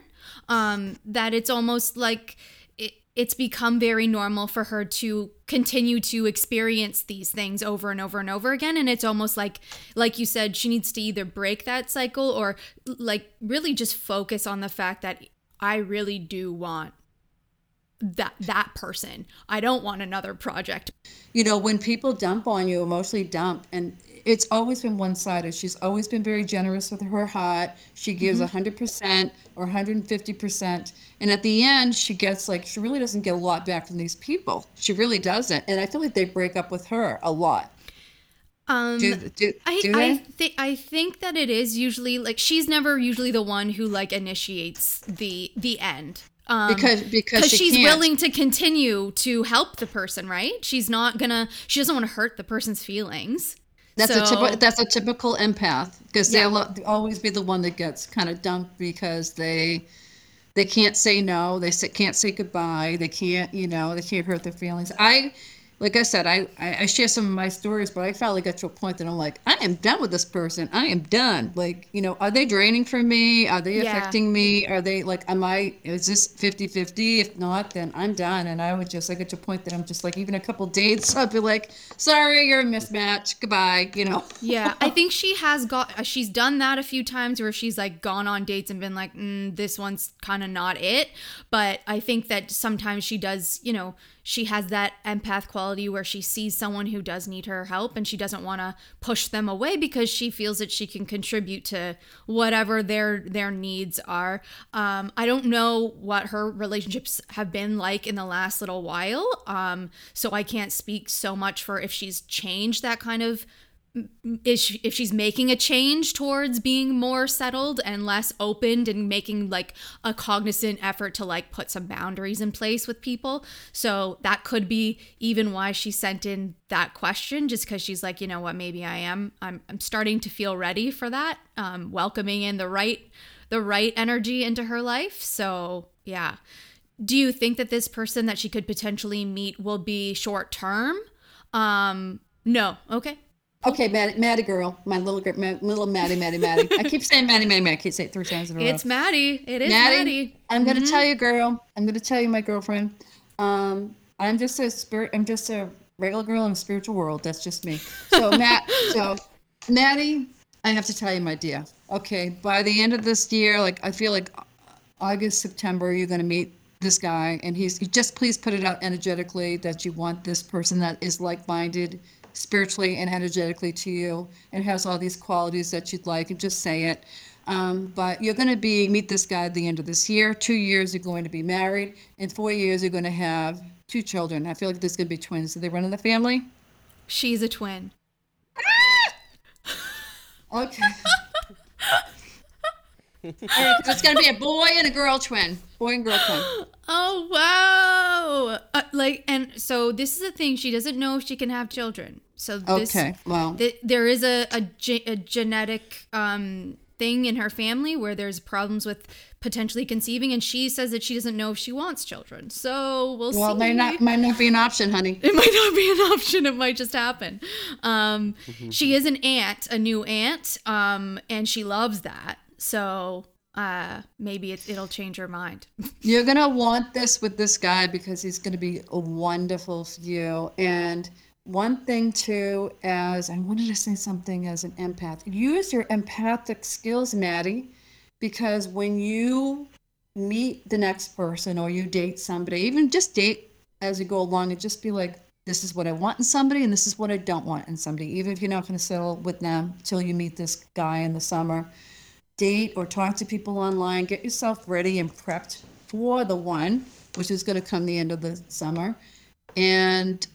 Um that it's almost like it, it's become very normal for her to continue to experience these things over and over and over again and it's almost like like you said she needs to either break that cycle or like really just focus on the fact that I really do want that that person. I don't want another project. You know, when people dump on you, emotionally dump, and it's always been one sided. She's always been very generous with her heart. She gives a 100% or 150%. And at the end, she gets like, she really doesn't get a lot back from these people. She really doesn't. And I feel like they break up with her a lot. Um Do, do, I do I think I think that it is usually like she's never usually the one who like initiates the the end. Um because because she she's can't. willing to continue to help the person, right? She's not gonna. She doesn't want to hurt the person's feelings. That's a So- typical, that's a typical empath because Yeah. they'll always be the one that gets kind of dumped because they they can't say no, they can't say goodbye, they can't you know they can't hurt their feelings. I like I said, I, I I share some of my stories, but I finally got to a point that I'm like, I am done with this person. I am done. Like you know, are they draining from me? Are they Yeah. affecting me? Are they like, am I? Is this 50-50? If not, then I'm done. And I would just I get to a point that I'm just like, even a couple dates, I'd be like, sorry, you're a mismatch. Goodbye. You know. Yeah, I think she has got. uh, She's done that a few times where she's like gone on dates and been like, mm, "This one's kind of not it." But I think that sometimes she does, you know, she has that empath quality where she sees someone who does need her help and she doesn't want to push them away because she feels that she can contribute to whatever their their needs are. Um, I don't know what her relationships have been like in the last little while, um, so I can't speak so much for if she's changed that kind of is she, if she's making a change towards being more settled and less opened and making like a cognizant effort to like put some boundaries in place with people. So that could be even why she sent in that question just because she's like you know what? Maybe i am. I'm, I'm starting to feel ready for that um, welcoming in the right the right energy into her life. So yeah. Do you think that this person that she could potentially meet will be short term um no. Okay Okay, Maddie, Maddie girl, my little girl, my little Maddie, Maddie, Maddie. I keep saying Maddie, Maddie, Maddie. I can't say it three times in a row. It's Maddie. It is Maddie. Maddie. I'm gonna tell you, girl. I'm gonna tell you, my girlfriend. Um, I'm just a spirit. I'm just a regular girl in a spiritual world. That's just me. So Matt, so Maddie, I have to tell you, my dear. Okay, by the end of this year, like I feel like August, September, you're gonna meet this guy, and he's just please put it out energetically that you want this person that is like-minded spiritually and energetically to you and has all these qualities that you'd like and just say it. Um, but you're going to be meet this guy at the end of this year. Two years you're going to be married. In four years you're going to have two children. I feel like there's going to be twins. Do they run in the family? She's a twin. Okay. It's going to be a boy and a girl twin. Boy and girl twin. Oh wow. Uh, like and so this is the thing. She doesn't know if she can have children so this, okay well. th- there is a, a, ge- a genetic um, thing in her family where there's problems with potentially conceiving and she says that she doesn't know if she wants children. So we'll, well see. might not might not be an option honey. It might not be an option. It might just happen. Um, she is an aunt a new aunt um, and she loves that. So uh maybe it, it'll change her mind. You're gonna want this with this guy because he's gonna be a wonderful for you and one thing too as i wanted to say something as an empath use your empathic skills maddie because when you meet the next person or you date somebody even just date as you go along and just be like this is what i want in somebody and this is what i don't want in somebody even if you're not going to settle with them till you meet this guy in the summer date or talk to people online. Get yourself ready and prepped for the one, which is going to come the end of the summer. And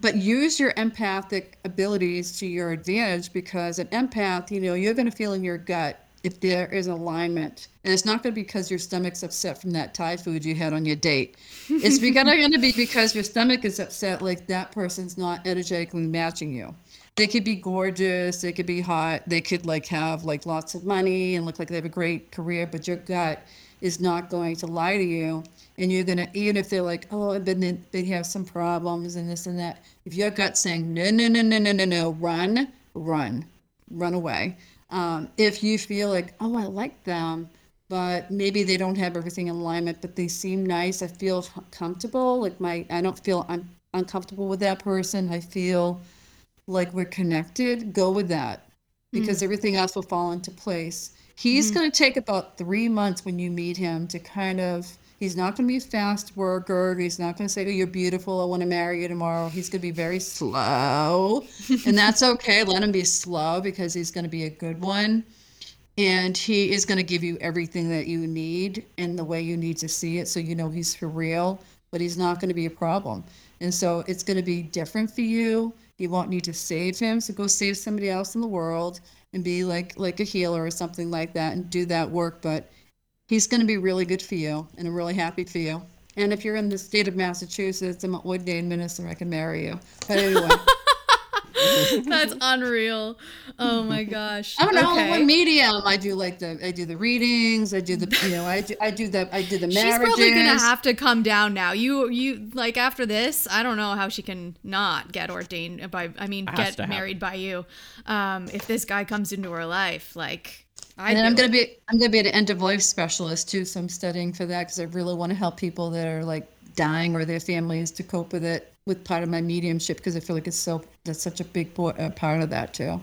but use your empathic abilities to your advantage because an empath, you know, you're going to feel in your gut if there is alignment. And it's not going to be because your stomach's upset from that Thai food you had on your date. It's going to be because your stomach is upset, like that person's not energetically matching you they could be gorgeous they could be hot they could like have like lots of money and look like they have a great career but your gut is not going to lie to you and you're gonna even if they're like oh but then they have some problems and this and that if your gut's saying no no no no no no no run run run away um, if you feel like oh i like them but maybe they don't have everything in alignment but they seem nice i feel comfortable like my i don't feel i'm uncomfortable with that person i feel like we're connected, go with that because mm. everything else will fall into place. He's mm. going to take about three months when you meet him to kind of. He's not going to be a fast worker. He's not going to say, "Oh, you're beautiful. I want to marry you tomorrow." He's going to be very slow, and that's okay. Let him be slow because he's going to be a good one, and he is going to give you everything that you need in the way you need to see it, so you know he's for real. But he's not going to be a problem, and so it's going to be different for you you won't need to save him, so go save somebody else in the world and be like like a healer or something like that and do that work. But he's going to be really good for you, and I'm really happy for you. And if you're in the state of Massachusetts, I'm an ordained minister. I can marry you. But anyway. That's unreal. Oh my gosh. I'm an okay. all-in-one medium. I do like the I do the readings. I do the you know I do I do the I do the marriages. She's probably gonna have to come down now. You you like after this, I don't know how she can not get ordained by. I mean, get married by you. Um, if this guy comes into her life, like. I and I'm gonna be I'm gonna be an end of life specialist too, so I'm studying for that because I really want to help people that are like dying or their families to cope with it with part of my mediumship because I feel like it's so that's such a big uh, part of that too.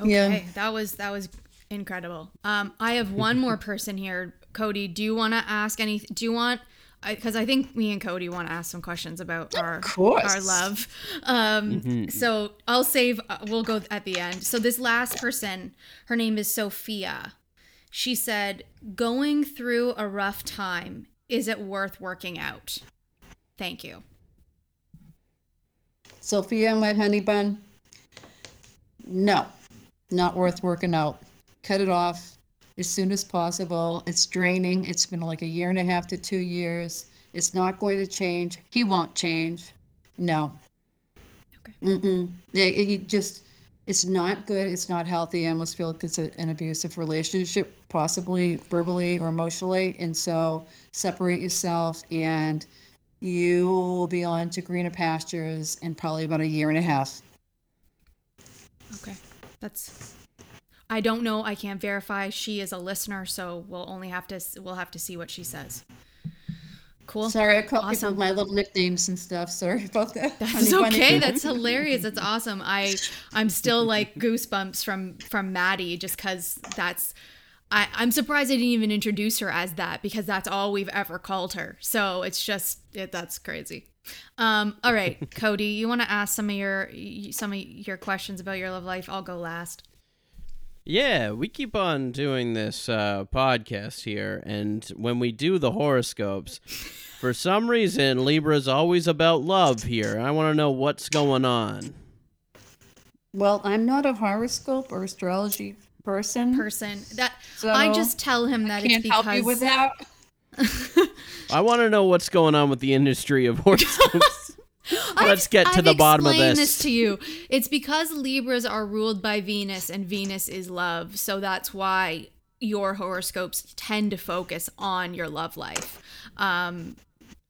Okay, yeah. that was that was incredible. Um, I have one more person here, Cody. Do you want to ask any? Do you want because I, think me and Cody want to ask some questions about our our love. Um, So I'll save. Uh, we'll go at the end. So this last person, her name is Sophia. She said, "Going through a rough time, is it worth working out?" Thank you. Sophia, my honey bun. No, not worth working out. Cut it off as soon as possible. It's draining. It's been like a year and a half to two years. It's not going to change. He won't change. No. Okay. Mm-mm. Yeah, it, it just, it's not good. It's not healthy. I almost feel like it's a, an abusive relationship, possibly verbally or emotionally. And so separate yourself and you will be on to greener pastures in probably about a year and a half. Okay, that's. I don't know. I can't verify. She is a listener, so we'll only have to we'll have to see what she says. Cool. Sorry, I call people Awesome. my little nicknames and stuff. Sorry about that. That's bunny. okay. That's hilarious. That's awesome. I I'm still like goosebumps from from Maddie just because that's. I, I'm surprised I didn't even introduce her as that because that's all we've ever called her. So it's just it, that's crazy. Um, all right, Cody, you want to ask some of your some of your questions about your love life? I'll go last. Yeah, we keep on doing this uh, podcast here, and when we do the horoscopes, for some reason Libra's always about love here. I want to know what's going on. Well, I'm not a horoscope or astrology person. Person that I just tell him that it's Can't because help you with that. I want to know what's going on with the industry of horoscopes. Let's get to I've the bottom of explained this. to you. It's because Libras are ruled by Venus and Venus is love. So that's why your horoscopes tend to focus on your love life. Um,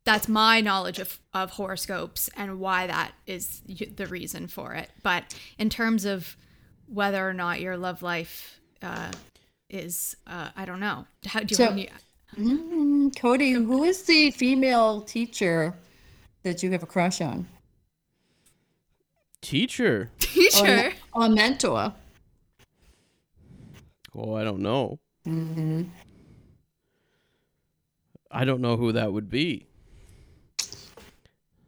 that's my knowledge of, of horoscopes and why that is the reason for it. But in terms of whether or not your love life uh, is, uh, I don't know. How do you So- want me? Mm, Cody, who is the female teacher that you have a crush on? Teacher. Teacher. or mentor? Oh, I don't know. Mm-hmm. I don't know who that would be.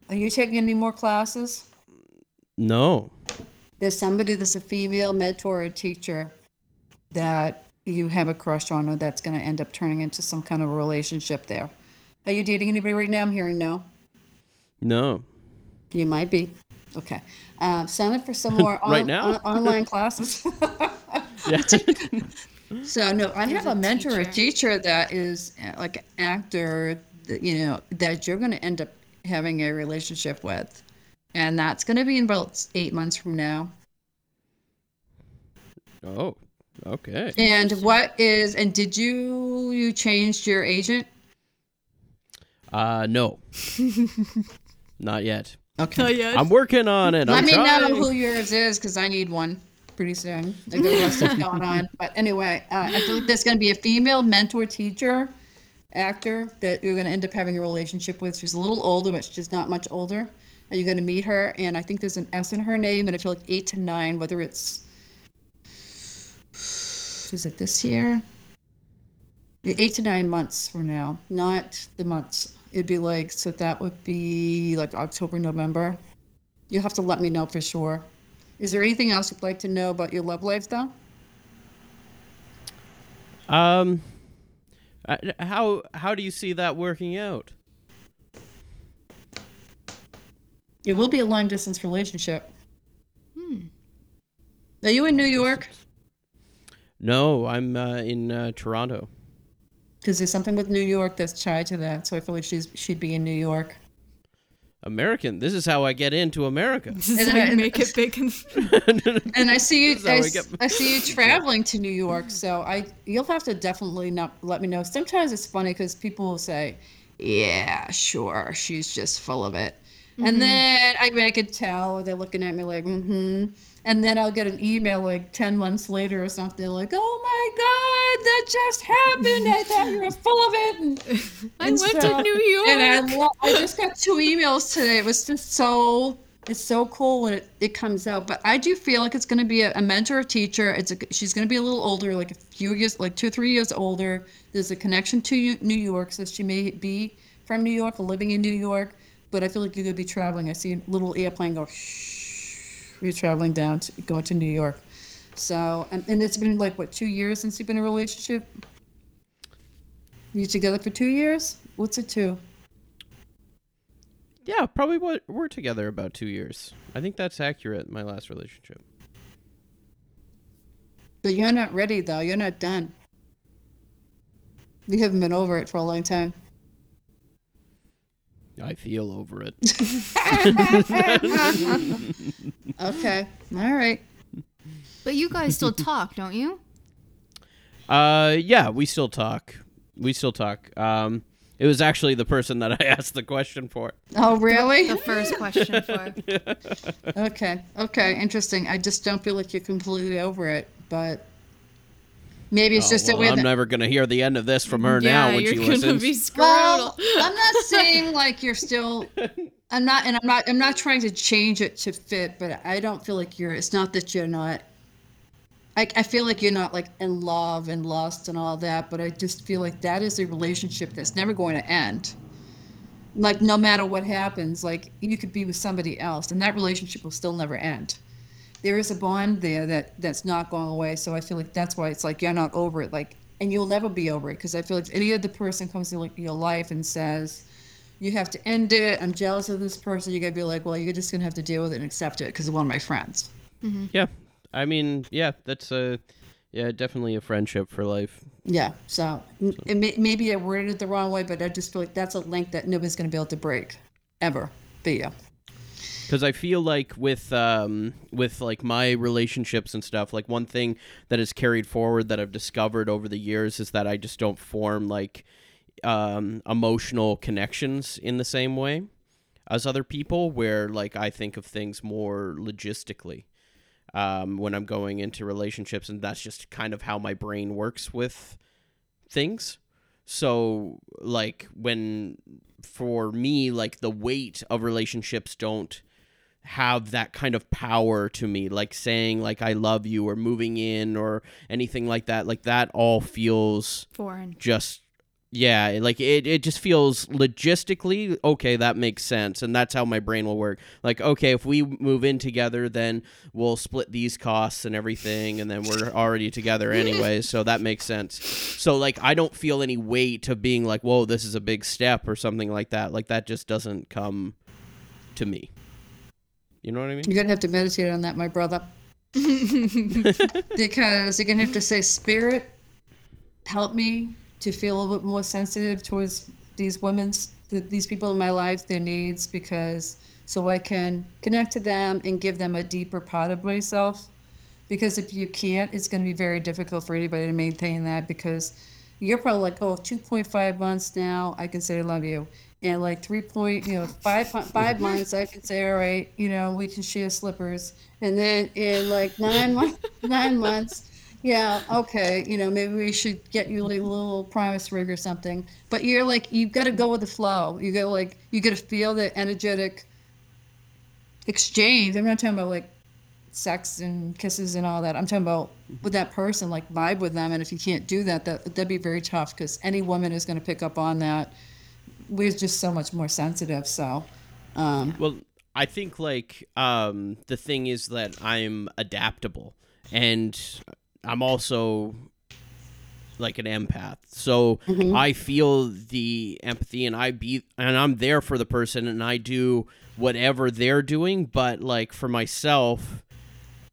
Are you taking any more classes? No. There's somebody that's a female mentor or teacher that you have a crush on or that's going to end up turning into some kind of a relationship there. Are you dating anybody right now? I'm hearing no. No. You might be. Okay. Uh, sign up for some more Right now? on- online classes. Yeah. so no, I have a, a mentor, a teacher. teacher that is uh, like an actor, that, you know, that you're going to end up having a relationship with, and that's going to be in about eight months from now. oh. Okay. And what is? And did you you changed your agent? Uh no. Not yet. Okay. I'm working on it. Let I'm me trying. know who yours is because I need one pretty soon. I got a lot of stuff going on. But anyway, uh, I believe there's going to be a female mentor teacher actor that you're going to end up having a relationship with. She's a little older, but she's not much older. And you're going to meet her. And I think there's an S in her name. And I feel like eight to nine, whether it's, is it this year? Eight to nine months from now, not the months. It'd be like, so that would be like October, November. You'll have to let me know for sure. Is there anything else you'd like to know about your love life, though? Um uh, how how do you see that working out? It will be a long distance relationship. Hmm. Are you in New York? No, I'm uh, in uh, Toronto. Because there's something with New York that's tied to that. So I feel like she's she'd be in New York. American. This is how I get into America. This is And how I- you make it big. And- And I see you. This I, get- I see you traveling to New York. So I you'll have to definitely not let me know. Sometimes it's funny because people will say, "Yeah, sure, she's just full of it," and then I, I could tell they're looking at me like, "Hmm." And then I'll get an email like ten months later or something like, "Oh my God, that just happened! I thought you were full of it." And, I and went so- to New York. And I, I just got two emails today. It was just so it's so cool when it, it comes out. But I do feel like it's going to be a, a mentor, a teacher. It's a, she's going to be a little older, like a few years, like two or three years older. There's a connection to New York, so she may be from New York or living in New York, but I feel like you're gonna be traveling. I see a little airplane go. Shh, you're traveling down to going to New York. So and, and it's been like what two years since you've been in a relationship. You together for two years? What's it two? Yeah, probably what we're together about two years. I think that's accurate. My last relationship. But you're not ready though. You're not done. You haven't been over it for a long time. I feel over it. Okay. All right. But you guys still talk, don't you? Uh, yeah, we still talk. We still talk. Um, it was actually the person that I asked the question for. Oh, really? The first question for. Okay. Okay. Interesting. I just don't feel like you're completely over it, but maybe it's Oh, just a well, way I'm that. never gonna hear the end of this from her yeah, now when you're she gonna listens. be screwed. Well, I'm not saying like you're still. I'm not, and I'm not. I'm not trying to change it to fit, but I don't feel like you're. It's not that you're not. I, I feel like you're not like in love and lust and all that, but I just feel like that is a relationship that's never going to end. Like no matter what happens, like you could be with somebody else, and that relationship will still never end. There is a bond there that that's not going away. So I feel like that's why it's like you're not over it. Like, and you'll never be over it because I feel like if any other person comes into your life and says, "You have to end it," I'm jealous of this person. You gotta be like, "Well, you're just gonna have to deal with it and accept it because of one of my friends." Mm-hmm. Yeah, I mean, yeah, that's a, yeah, definitely a friendship for life. Yeah. So m- it may, maybe I worded it the wrong way, but I just feel like that's a link that nobody's gonna be able to break, ever. But yeah. Because I feel like with um with like my relationships and stuff, like one thing that is carried forward that I've discovered over the years is that I just don't form like um emotional connections in the same way as other people where like I think of things more logistically um when I'm going into relationships and that's just kind of how my brain works with things. So like when for me like the weight of relationships don't have that kind of power to me like saying like I love you or moving in or anything like that. Like that all feels Foreign. just yeah like it, it just feels logistically okay that makes sense and that's how my brain will work. Like okay if we move in together then we'll split these costs and everything and then we're already together anyway so that makes sense. So like i don't feel any weight of being like whoa this is a big step or something like that. Like that just doesn't come to me you know what i mean You're gonna have to meditate on that, my brother. because you're gonna have to say, Spirit, help me to feel a little bit more sensitive towards these women's, th- these people in my life, their needs, because so I can connect to them and give them a deeper part of myself. Because if you can't, it's gonna be very difficult for anybody to maintain that because you're probably like, oh, 2.5 months now, I can say I love you. And like three point, you know, five five months, I can say, all right, you know, we can share slippers. And then in like nine months, nine months, yeah, okay, you know, maybe we should get you a little promise ring or something. But you're like, you've got to go with the flow. You to like, you got to feel the energetic exchange. I'm not talking about like sex and kisses and all that. I'm talking about with that person, like vibe with them. And if you can't do that, that that'd be very tough because any woman is going to pick up on that. We're just so much more sensitive. So, um, Well, I think like um the thing is that I'm adaptable and I'm also like an empath. So I feel the empathy and I be and I'm there for the person and I do whatever they're doing, but like for myself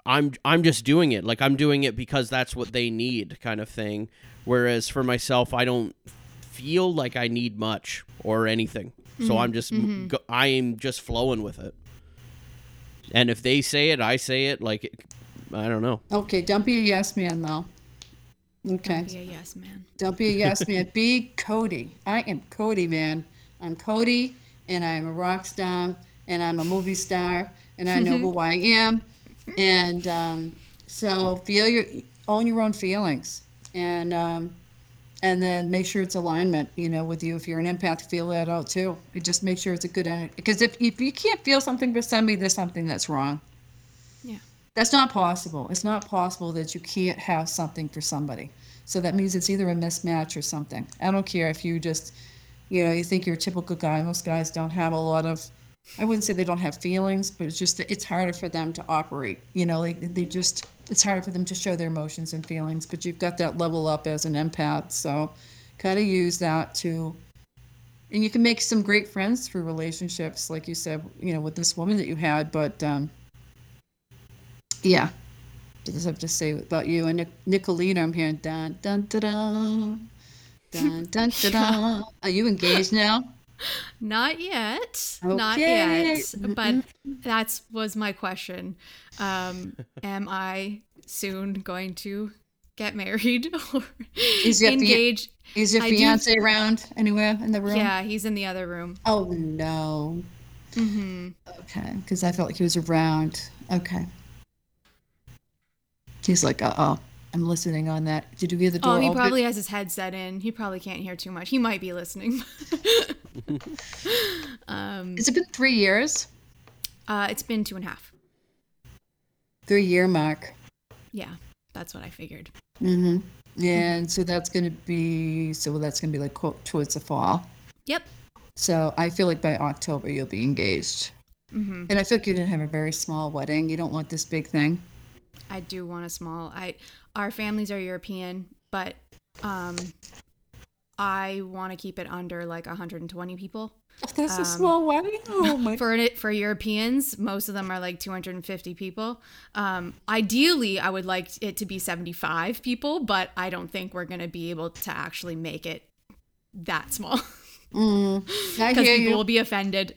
I'm I'm just doing it. Like I'm doing it because that's what they need kind of thing. Whereas for myself I don't feel like I need much or anything. So I'm just go, I am just flowing with it. And if they say it, I say it like it, I don't know. okay, don't be a yes man though. Okay. Yeah, yes, man. Don't be a yes man. Be Cody. I am Cody, man. I'm Cody, and I'm a rock star, and I'm a movie star, and I know who I am. And um, so feel your own your own feelings, and um, and then make sure it's alignment. You know, with you. If you're an empath, feel that out too. You just make sure it's a good energy. Because if if you can't feel something for somebody, there's something that's wrong. Yeah. That's not possible. It's not possible that you can't have something for somebody. So that means it's either a mismatch or something. I don't care if you just, You know, you think you're a typical guy. Most guys don't have a lot of. I wouldn't say they don't have feelings, but it's just that it's harder for them to operate. You know, like they just it's harder for them to show their emotions and feelings. But you've got that level up as an empath, so kind of use that to and you can make some great friends through relationships like you said you know with this woman that you had but um yeah just have to say about you and Nic- nicolina i'm hearing dun dun dun dun dun dun dun, dun. are you engaged now Not yet. Not yet. But that's was my question. Um, am I soon going to get married or Is your engage? is your I do- fiance around anywhere in the room Yeah, he's in the other room. oh no Mm-hmm. okay because i felt like he was around okay he's like uh-oh i'm listening on that did you hear the door Oh, he open? probably has his headset in. He probably can't hear too much. He might be listening. um, Has it been three years? uh, it's been two and a half. Three year mark. Yeah, that's what I figured. Mm-hmm. And so that's going to be, so well that's going to be like towards the fall. Yep. So I feel like by October you'll be engaged. hmm And I feel like you didn't have a very small wedding. You don't want this big thing. I do want a small. I our families are European, but um, I want to keep it under like 120 people. That's Um, a small wedding. Oh my. For it for Europeans, most of them are like 250 people. Um, ideally, I would like it to be 75 people, but I don't think we're gonna be able to actually make it that small Mm, because hear people you. will be offended.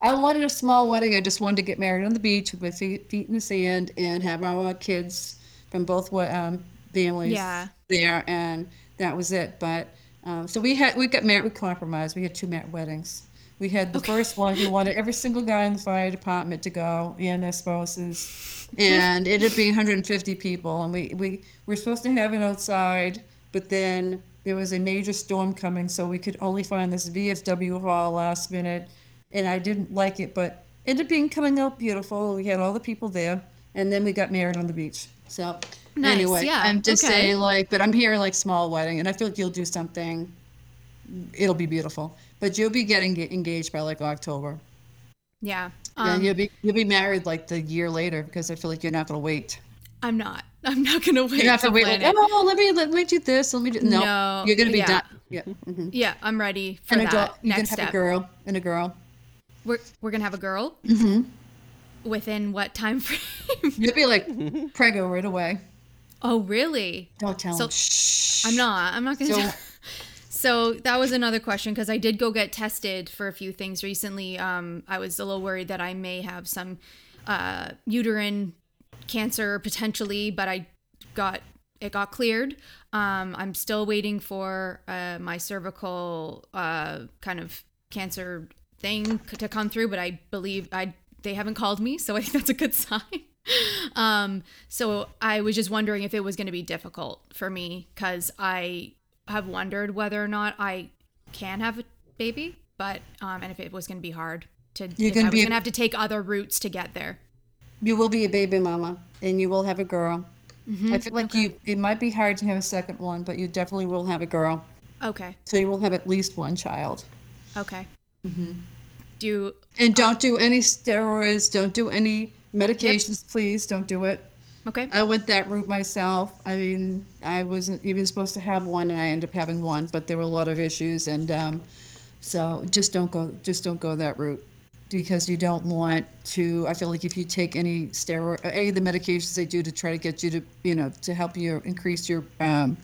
I wanted a small wedding. I just wanted to get married on the beach with my feet, feet in the sand and have our kids from both um, families Yeah. there, and that was it. But um, so we had we got married. We compromised. We had two mat weddings. We had the first one. We wanted every single guy in the fire department to go and their spouses, and it would be 150 people. And we we were supposed to have it outside, but then there was a major storm coming, so we could only find this VFW hall last minute and I didn't like it, but ended up being coming out beautiful. We had all the people there, and then we got married on the beach. So Nice, anyway, yeah, I'm just okay. saying, like, but I'm here like small wedding, and I feel like you'll do something. It'll be beautiful, but you'll be getting engaged by like October, yeah, and um, you'll be you'll be married like the year later because I feel like you're not gonna wait. I'm not. I'm not gonna wait. You have to wait like, oh, let me let me do this, let me do no. No, you're gonna be yeah. done. Yeah, hmm Yeah, I'm ready for and a that girl, you're gonna next have step. a girl and a girl. We're we're gonna have a girl. Mm-hmm. Within what time frame? You'll be like preggo right away. Oh, really? Don't tell So- him. Shh. I'm not. I'm not gonna. So- So, so that was another question because I did go get tested for a few things recently. Um, I was a little worried that I may have some uh, uterine cancer potentially, but I got it got cleared. Um, I'm still waiting for uh, my cervical uh, kind of cancer thing to come through, but I believe I they haven't called me, so I think that's a good sign. um, so I was just wondering if it was going to be difficult for me because I have wondered whether or not I can have a baby, but um, and if it was going to be hard to, You're gonna I was be- going to have to take other routes to get there. You will be a baby mama, and you will have a girl. Mm-hmm. I feel like you. It might be hard to have a second one, but you definitely will have a girl. Okay. So you will have at least one child. Okay. Mm-hmm. Do And don't do any steroids. Don't do any medications, please. Don't do it. okay. I went that route myself. I mean, I wasn't even supposed to have one, and I ended up having one, but there were a lot of issues, and um, so just don't go. Just don't go that route because you don't want to. I feel like if you take any steroid, any of the medications they do to try to get you to, you know, to help you increase your, um,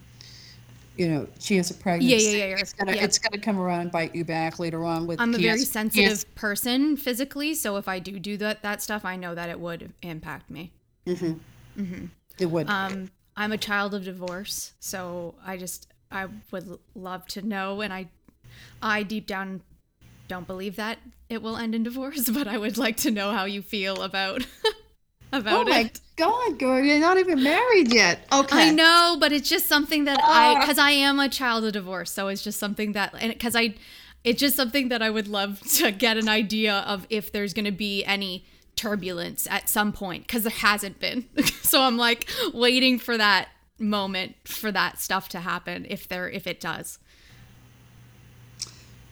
you know, chance of pregnancy. yeah, yeah, yeah. It's gonna, yeah. it's gonna come around and bite you back later on with. I'm a very cancer- sensitive cancer. person physically, so if I do do that that stuff, I know that it would impact me. Mhm, mhm. It would. Um, I'm a child of divorce, so I just I would love to know, and I I deep down don't believe that it will end in divorce, but I would like to know how you feel about oh about my. God, girl, you're not even married yet. Okay. I know, but it's just something that I oh. because I am a child of divorce, so it's just something that and because I it's just something that I would love to get an idea of if there's going to be any turbulence at some point because there hasn't been. so I'm like waiting for that moment for that stuff to happen if there if it does.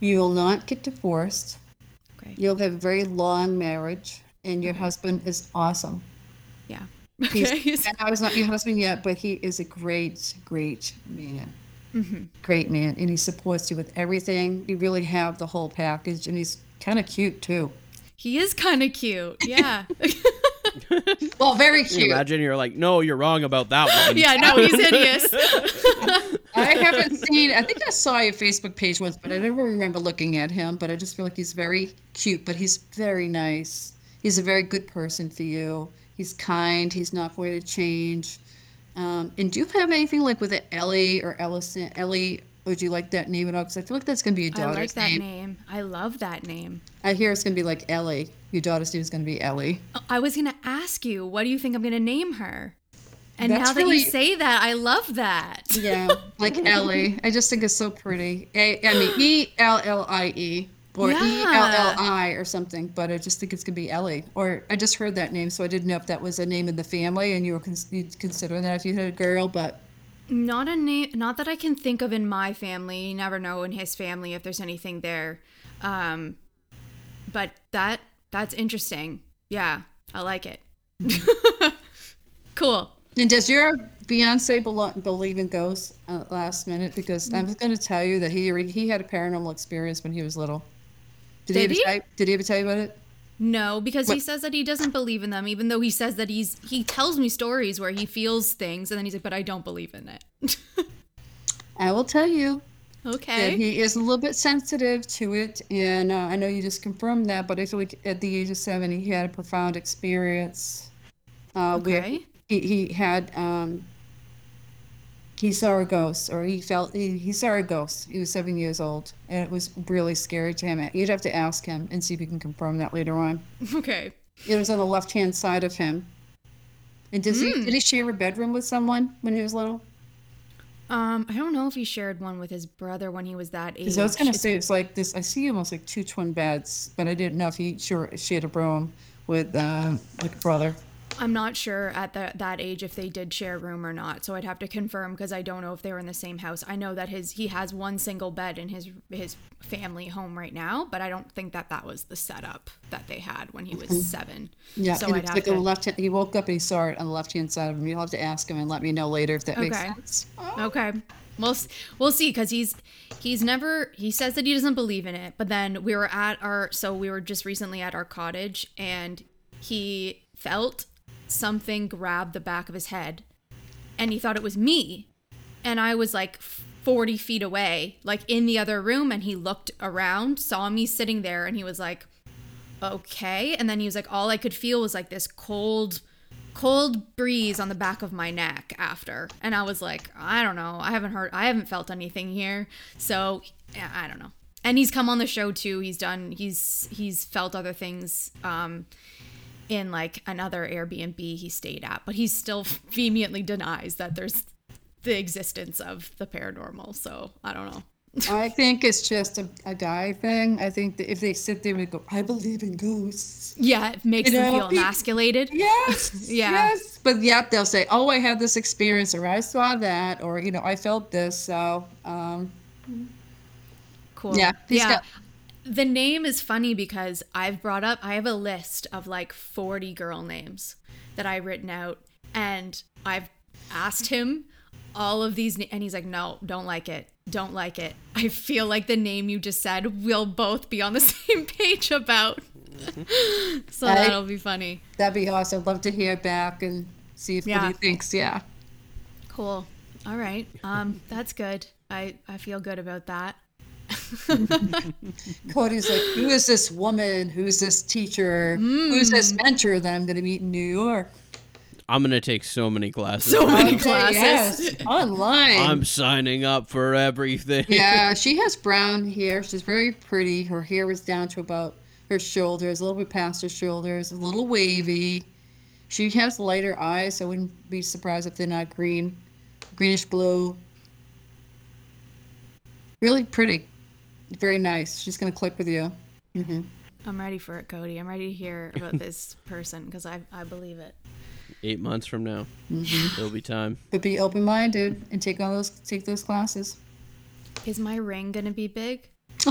You will not get divorced. Okay. You'll have a very long marriage, and your husband is awesome. Yeah. He's, and I was not your husband yet, but he is a great, great man. Mm-hmm. Great man, and he supports you with everything. You really have the whole package, and he's kind of cute too. He is kind of cute. Yeah. Well, very Can you cute. imagine you're like, no, you're wrong about that one. yeah, no, he's hideous. I haven't seen. I think I saw your Facebook page once, but I never remember looking at him. But I just feel like he's very cute. But he's very nice. He's a very good person for you. He's kind. He's not going to change. Um, and do you have anything like with it, Ellie or Ellison? Ellie, would you like that name at all? Because I feel like that's going to be your I like that name. name. I love that name. I hear it's going to be like Ellie. Your daughter's name is going to be Ellie. I was gonna ask you, what do you think I'm gonna name her? And That's now that really- you say that, I love that. Yeah, like Ellie. I just think it's so pretty. A, I mean, E L L I E or E L L I or something. But I just think it's gonna be Ellie. Or I just heard that name, so I didn't know if that was a name in the family, and you were cons- you'd consider that if you had a girl. But Not a name, not that I can think of in my family. You never know in his family if there's anything there. Um, but that that's interesting. Yeah, I like it. cool. and does your fiancé belo- believe in ghosts? Uh, last minute, because I was gonna tell you that he he had a paranormal experience when he was little. Did, Did he, he? ever tell, did he ever tell you about it? No, because he says that he doesn't believe in them, even though he says that he's he tells me stories where he feels things, and then he's like, "But I don't believe in it." I will tell you. that okay. he is a little bit sensitive to it, and uh, I know you just confirmed that. But I feel like at the age of seven, he had a profound experience. Uh, where Okay. he, he had um, he saw a ghost, or he felt he, he saw a ghost. He was seven years old, and it was really scary to him. You'd have to ask him and see if you can confirm that later on. Okay. It was on the left hand side of him. And does he did he share a bedroom with someone when he was little? Um, I don't know if he shared one with his brother when he was that age. Because I was gonna say it's like this. I see almost like two twin beds, but I didn't know if he sure shared a room with uh, like a brother. I'm not sure at the, that age if they did share a room or not, so I'd have to confirm because I don't know if they were in the same house. I know that his he has one single bed in his his family home right now, but I don't think that that was the setup that they had when he was seven. Yeah, so I'd it's have like to. a left. He woke up and he saw it on the left hand side of him. You'll have to ask him and let me know later if that makes Okay. sense. Okay. We'll we'll see because he's he's never he says that he doesn't believe in it, but then we were at our so we were just recently at our cottage and he felt something grabbed the back of his head and he thought it was me. And I was like 40 feet away like in the other room and he looked around saw me sitting there and he was like okay. And then he was like all I could feel was like this cold cold breeze on the back of my neck after. And i was like i don't know. I haven't heard i haven't felt anything here. So i don't know. And he's come on the show too. He's done he's he's felt other things um in like another airbnb he stayed at but he still vehemently denies that there's the existence of the paranormal so i don't know I think it's just a, a guy thing. I think that if they sit there and go, I believe in ghosts. yeah it makes You them know, feel emasculated Yes. Yeah. Yes. But yet they'll say, Oh, I had this experience, or I saw that, or you know, I felt this. So, um, Cool. Yeah, yeah. got- the name is funny because I've brought up I have a list of like 40 girl names that I've written out and I've asked him all of these and he's like no, don't like it. Don't like it. I feel like the name you just said we'll both be on the same page about. so I- that'll be funny. that'd be awesome. I'd love to hear back and see if what Yeah. he thinks. Yeah. Cool. All right. Um that's good. I I feel good about that. Cody's like, Who is this woman? Who's this teacher? Who's this Hmm. mentor that I'm going to meet in New York? I'm gonna take so many classes. So many Okay, classes. Yes, online. I'm signing up for everything. yeah, she has brown hair. She's very pretty. Her hair is down to about her shoulders, a little bit past her shoulders, a little wavy. She has lighter eyes. so I wouldn't be surprised if they're not green, greenish blue. Really pretty. Very nice. She's going to click with you. hmm I'm ready for it, Cody. I'm ready to hear about this person because I I believe it. Eight months from now, Mm-hmm. it'll be time. But be open minded and take all those take those classes. Is my ring gonna be big?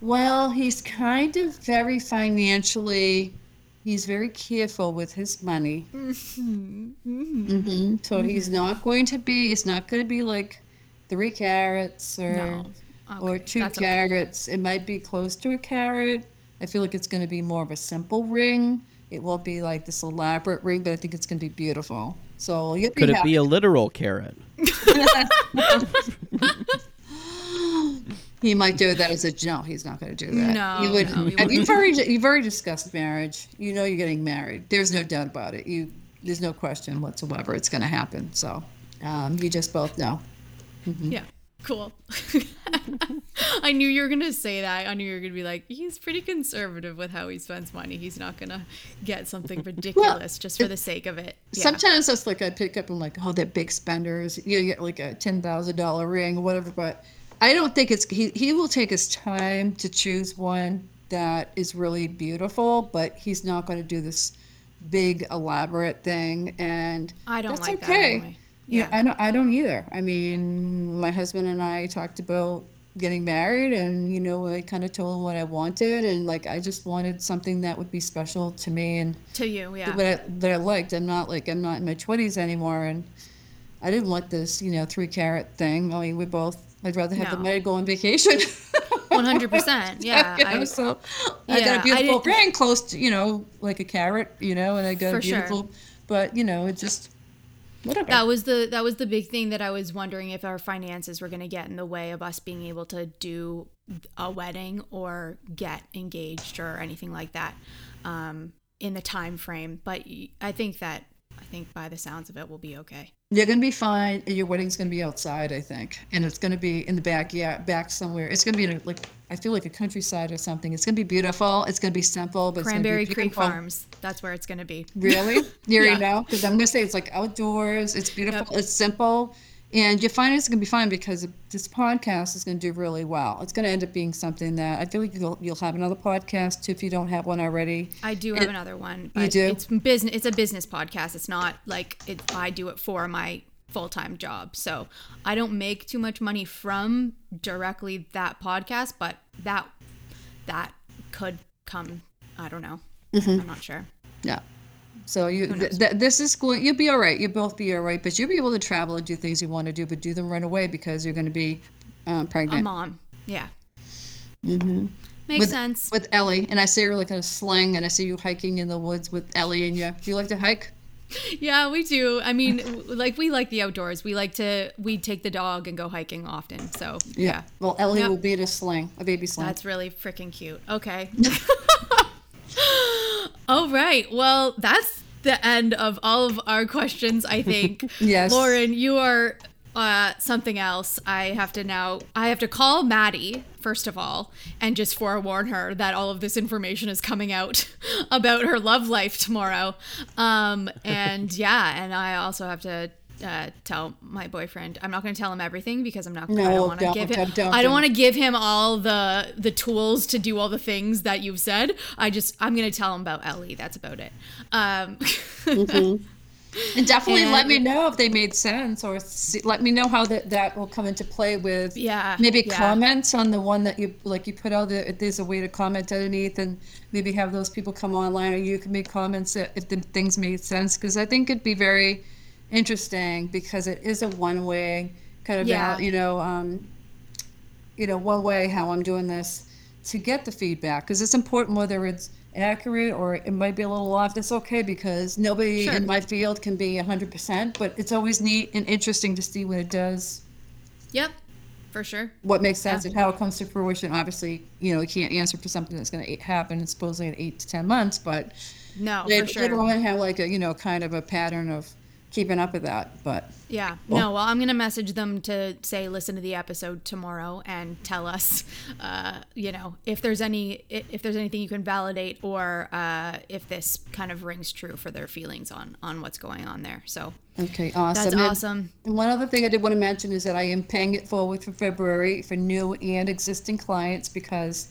well, he's kind of very financially. He's very careful with his money. Mm-hmm. So he's not going to be. It's not going to be like three carats or No. or two that's okay. It might be close to a carat. I feel like it's going to be more of a simple ring. It won't be like this elaborate ring, but I think it's going to be beautiful. So you'll be Could it happy. be a literal carrot? He might do that as a no. He's not going to do that. No, you would. no, he and you've already you've already discussed marriage. You know you're getting married. There's no doubt about it. You there's no question whatsoever. It's going to happen. So um, you just both know. Mm-hmm. Yeah. Cool. I knew you were gonna say that. I knew you were gonna be like, he's pretty conservative with how he spends money. He's not gonna get something ridiculous just for the sake of it. Yeah. Sometimes that's like I pick up and like, oh, they're big spenders. You get like a ten thousand dollar ring or whatever. But I don't think it's he. He will take his time to choose one that is really beautiful, but he's not going to do this big elaborate thing. And I don't that's like that okay. anyway. Yeah, Yeah. I don't. I don't either. I mean, my husband and I talked about getting married, and you know, I kind of told him what I wanted, and like I just wanted something that would be special to me and To you, yeah. that I, that I liked. I'm not like I'm not in my twenties anymore, and I didn't want this, you know, three carat thing. I mean, we both. I'd rather have the No. money go on vacation. One hundred percent. Yeah. You know, I, so I got a beautiful ring close to, you know, like a carat, you know, and I got a sure. beautiful, but you know, it just whatever. that was the that was the big thing that I was wondering if our finances were going to get in the way of us being able to do a wedding or get engaged or anything like that um, in the time frame. But I think that think by the sounds of it, we'll be okay. You're gonna be fine. Your wedding's gonna be outside, I think, and it's gonna be in the back, yeah, back somewhere. It's gonna be in a, like I feel like a countryside or something. It's gonna be beautiful. It's gonna be simple, but Cranberry gonna Creek. Farms. That's where it's going to be. Really? You Yeah. know? Because I'm gonna say it's like outdoors. It's beautiful. Yep. It's simple, and your finance is gonna be fine because this podcast is gonna do really well. It's gonna end up being something that I feel like you'll you'll have another podcast too if you don't have one already. I do have another one. But do? It's business. It's a business podcast. It's not like it, I do it for my full time job. So I don't make too much money from directly that podcast, but that that could come. I don't know. Mm-hmm. I'm not sure. Yeah. So you th- th- this is going. You'll be all right. You'll both be all right. But you'll be able to travel and do things you want to do, but do them right away because you're gonna be um, A pregnant mom. Yeah. Mm-hmm. Makes With- sense. with Ellie. And I see her like in a sling, and I see you hiking in the woods with Ellie. And you do you like to hike? Yeah, we do. I mean, like we like the outdoors. We like to we take the dog and go hiking often. So yeah. Well, Ellie Yep. will be in a sling, a baby sling. That's really freaking cute. Okay. all right. Well, that's the end of all of our questions, I think. Yes. Lauren, you are uh, something else. I have to now, I have to call Maddie, first of all, and just forewarn her that all of this information is coming out about her love life tomorrow. Um, and yeah, and I also have to. Uh, tell my boyfriend. I'm not going to tell him everything because I'm not. I No, don't want to give him. don't, don't, I don't don't. want to give him all the the tools to do all the things that you've said. I just I'm gonna tell him about Ellie. That's about it. Um, And definitely let me know if they made sense, or see, let me know how that that will come into play with Yeah, maybe yeah. comments on the one that you like you put out. there. There's a way to comment underneath, and maybe have those people come online, or you can make comments if the things made sense. Because I think it'd be very interesting because it is a one way kind of Yeah. you know um, you know one way how I'm doing this to get the feedback because it's important whether it's accurate or it might be a little off. That's okay because nobody Sure. in my field can be 100%, but it's always neat and interesting to see when it does yep, for sure. what makes sense and how it comes to fruition. Obviously, you know, you can't answer for something that's going to happen supposedly in eight to 10 months, but No, they, for they sure. don't have like a, you know, kind of a pattern of keeping up with that. But Yeah. No, well, I'm going to message them to say, listen to the episode tomorrow and tell us, uh, you know, if there's any, if there's anything you can validate or uh, if this kind of rings true for their feelings on, on what's going on there. So okay, awesome. that's And- awesome. And one other thing I did want to mention is that I am paying it forward for February for new and existing clients because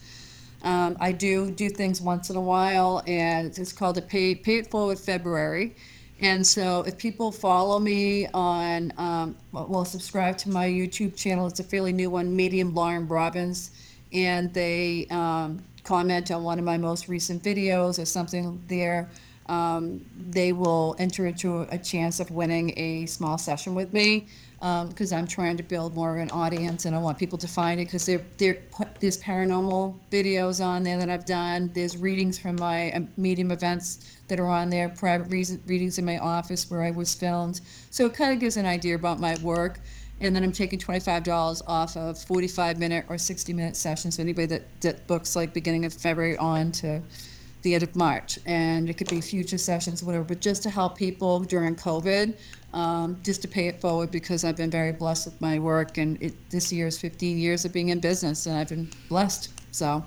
um, I do do things once in a while, and it's called a pay pay it forward February, And so if people follow me on, um, well, subscribe to my YouTube channel, it's a fairly new one, Medium Lauren Robbins, and they um, comment on one of my most recent videos or something there, um, they will enter into a chance of winning a small session with me because I'm trying to build more of an audience and I want people to find it because there there there's paranormal videos on there that I've done. There's readings from my um, medium events that are on there, private reason, readings in my office where I was filmed. So it kind of gives an idea about my work. And then I'm taking $25 off of 45 minute or 60 minute sessions. So anybody that, that books like beginning of February on to the end of March. And it could be future sessions, whatever, but just to help people during COVID, um, just to pay it forward because I've been very blessed with my work. And it, this year is 15 years of being in business and I've been blessed. So.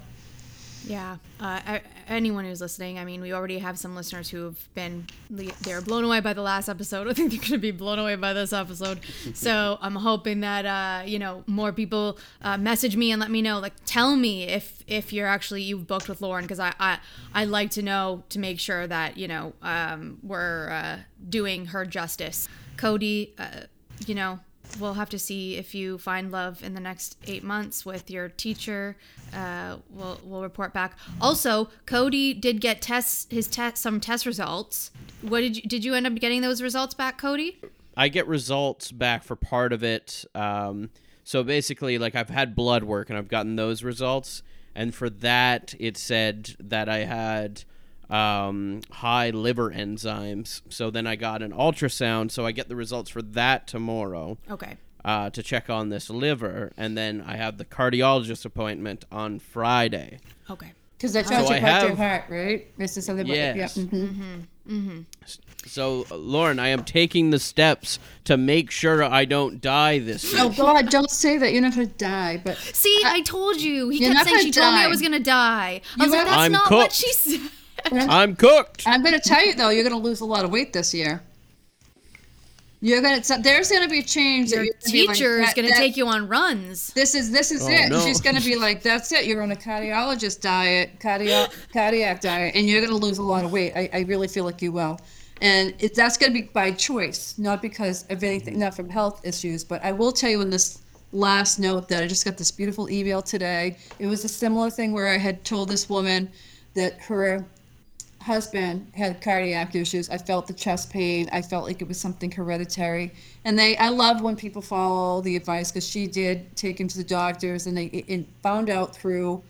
Yeah. Uh, I, anyone who's listening, I mean, we already have some listeners who have been they're blown away by the last episode. I think they're going to be blown away by this episode. so I'm hoping that uh, you know more people uh, message me and let me know. Like, tell me if if you're actually you've booked with Lauren because I, I I like to know to make sure that you know um, we're uh, doing her justice. Cody, uh, you know, we'll have to see if you find love in the next eight months with your teacher. Uh, we'll we'll report back. Also, Cody did get tests his test some test results. What did you did you end up getting those results back, Cody? I get results back for part of it. Um, so basically, like I've had blood work and I've gotten those results, and for that, it said that I had um, high liver enzymes. So then I got an ultrasound. So I get the results for that tomorrow. Okay. Uh, to check on this liver, and then I have the cardiologist appointment on Friday. Okay. Because that's so your heart to heart, right? This is something. Yes. Yeah. Mm-hmm. Mm-hmm. Mm-hmm. So, Lauren, I am taking the steps to make sure I don't die this year. Oh God, don't say that. You're not gonna die. But see, I, I told you. He kept saying she die. told me I was gonna die. I was like, that's I'm not cooked. what she said. I'm cooked. I'm going to tell you though, you're going to lose a lot of weight this year. You're gonna. So there's gonna be a change. Your teacher is gonna that, take you on runs. This is this is oh, it. No. She's gonna be like, that's it. You're on a cardiologist diet, cardiac cardiac diet, and you're gonna lose a lot of weight. I, I really feel like you will, and it, that's gonna be by choice, not because of anything, not from health issues. But I will tell you in this last note that I just got this beautiful email today. It was a similar thing where I had told this woman that her husband had cardiac issues. I felt the chest pain. I felt like it was something hereditary. And they, I love when people follow the advice because she did take him to the doctors and they it found out through,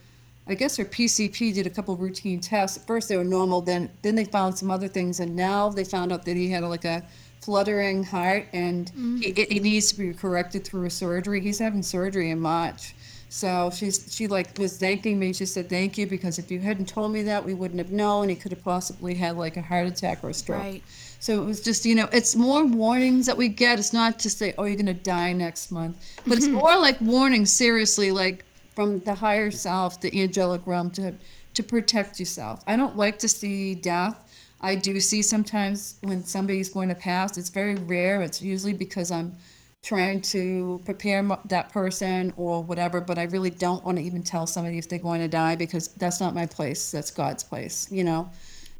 I guess her PCP did a couple routine tests. At first they were normal, then then they found some other things, and now they found out that he had like a fluttering heart and mm-hmm. he, it, it needs to be corrected through a surgery. He's having surgery in March. So she's she like was thanking me. She said, "Thank you because if you hadn't told me that, we wouldn't have known. He could have possibly had like a heart attack or a stroke." Right. So it was just you know, it's more warnings that we get. It's not to say, "Oh, you're gonna die next month," but it's more like warnings, seriously, like from the higher self, the angelic realm, to to protect yourself. I don't like to see death. I do see sometimes when somebody's going to pass. It's very rare. It's usually because I'm trying to prepare that person or whatever, but I really don't want to even tell somebody if they're going to die because that's not my place. That's God's place, you know?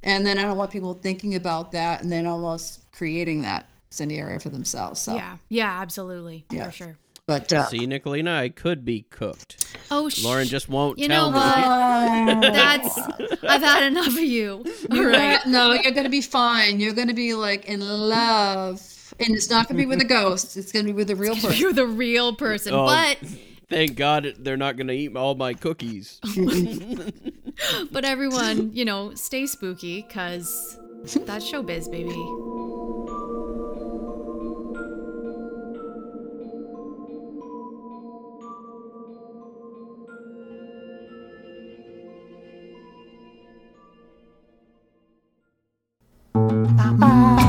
And then I don't want people thinking about that and then almost creating that scenario for themselves. So. Yeah, yeah, absolutely. Yeah. For sure. But uh, see, Nicolina, I could be cooked. Oh, sh- Lauren just won't you tell know what? me. That's I've had enough of you. All right. No, you're gonna be fine. You're gonna be like in love and it's not going to be with a ghost. It's going to be with a real person. You're the real person. Oh, but thank God they're not going to eat all my cookies. but everyone, you know, stay spooky because that's showbiz, baby.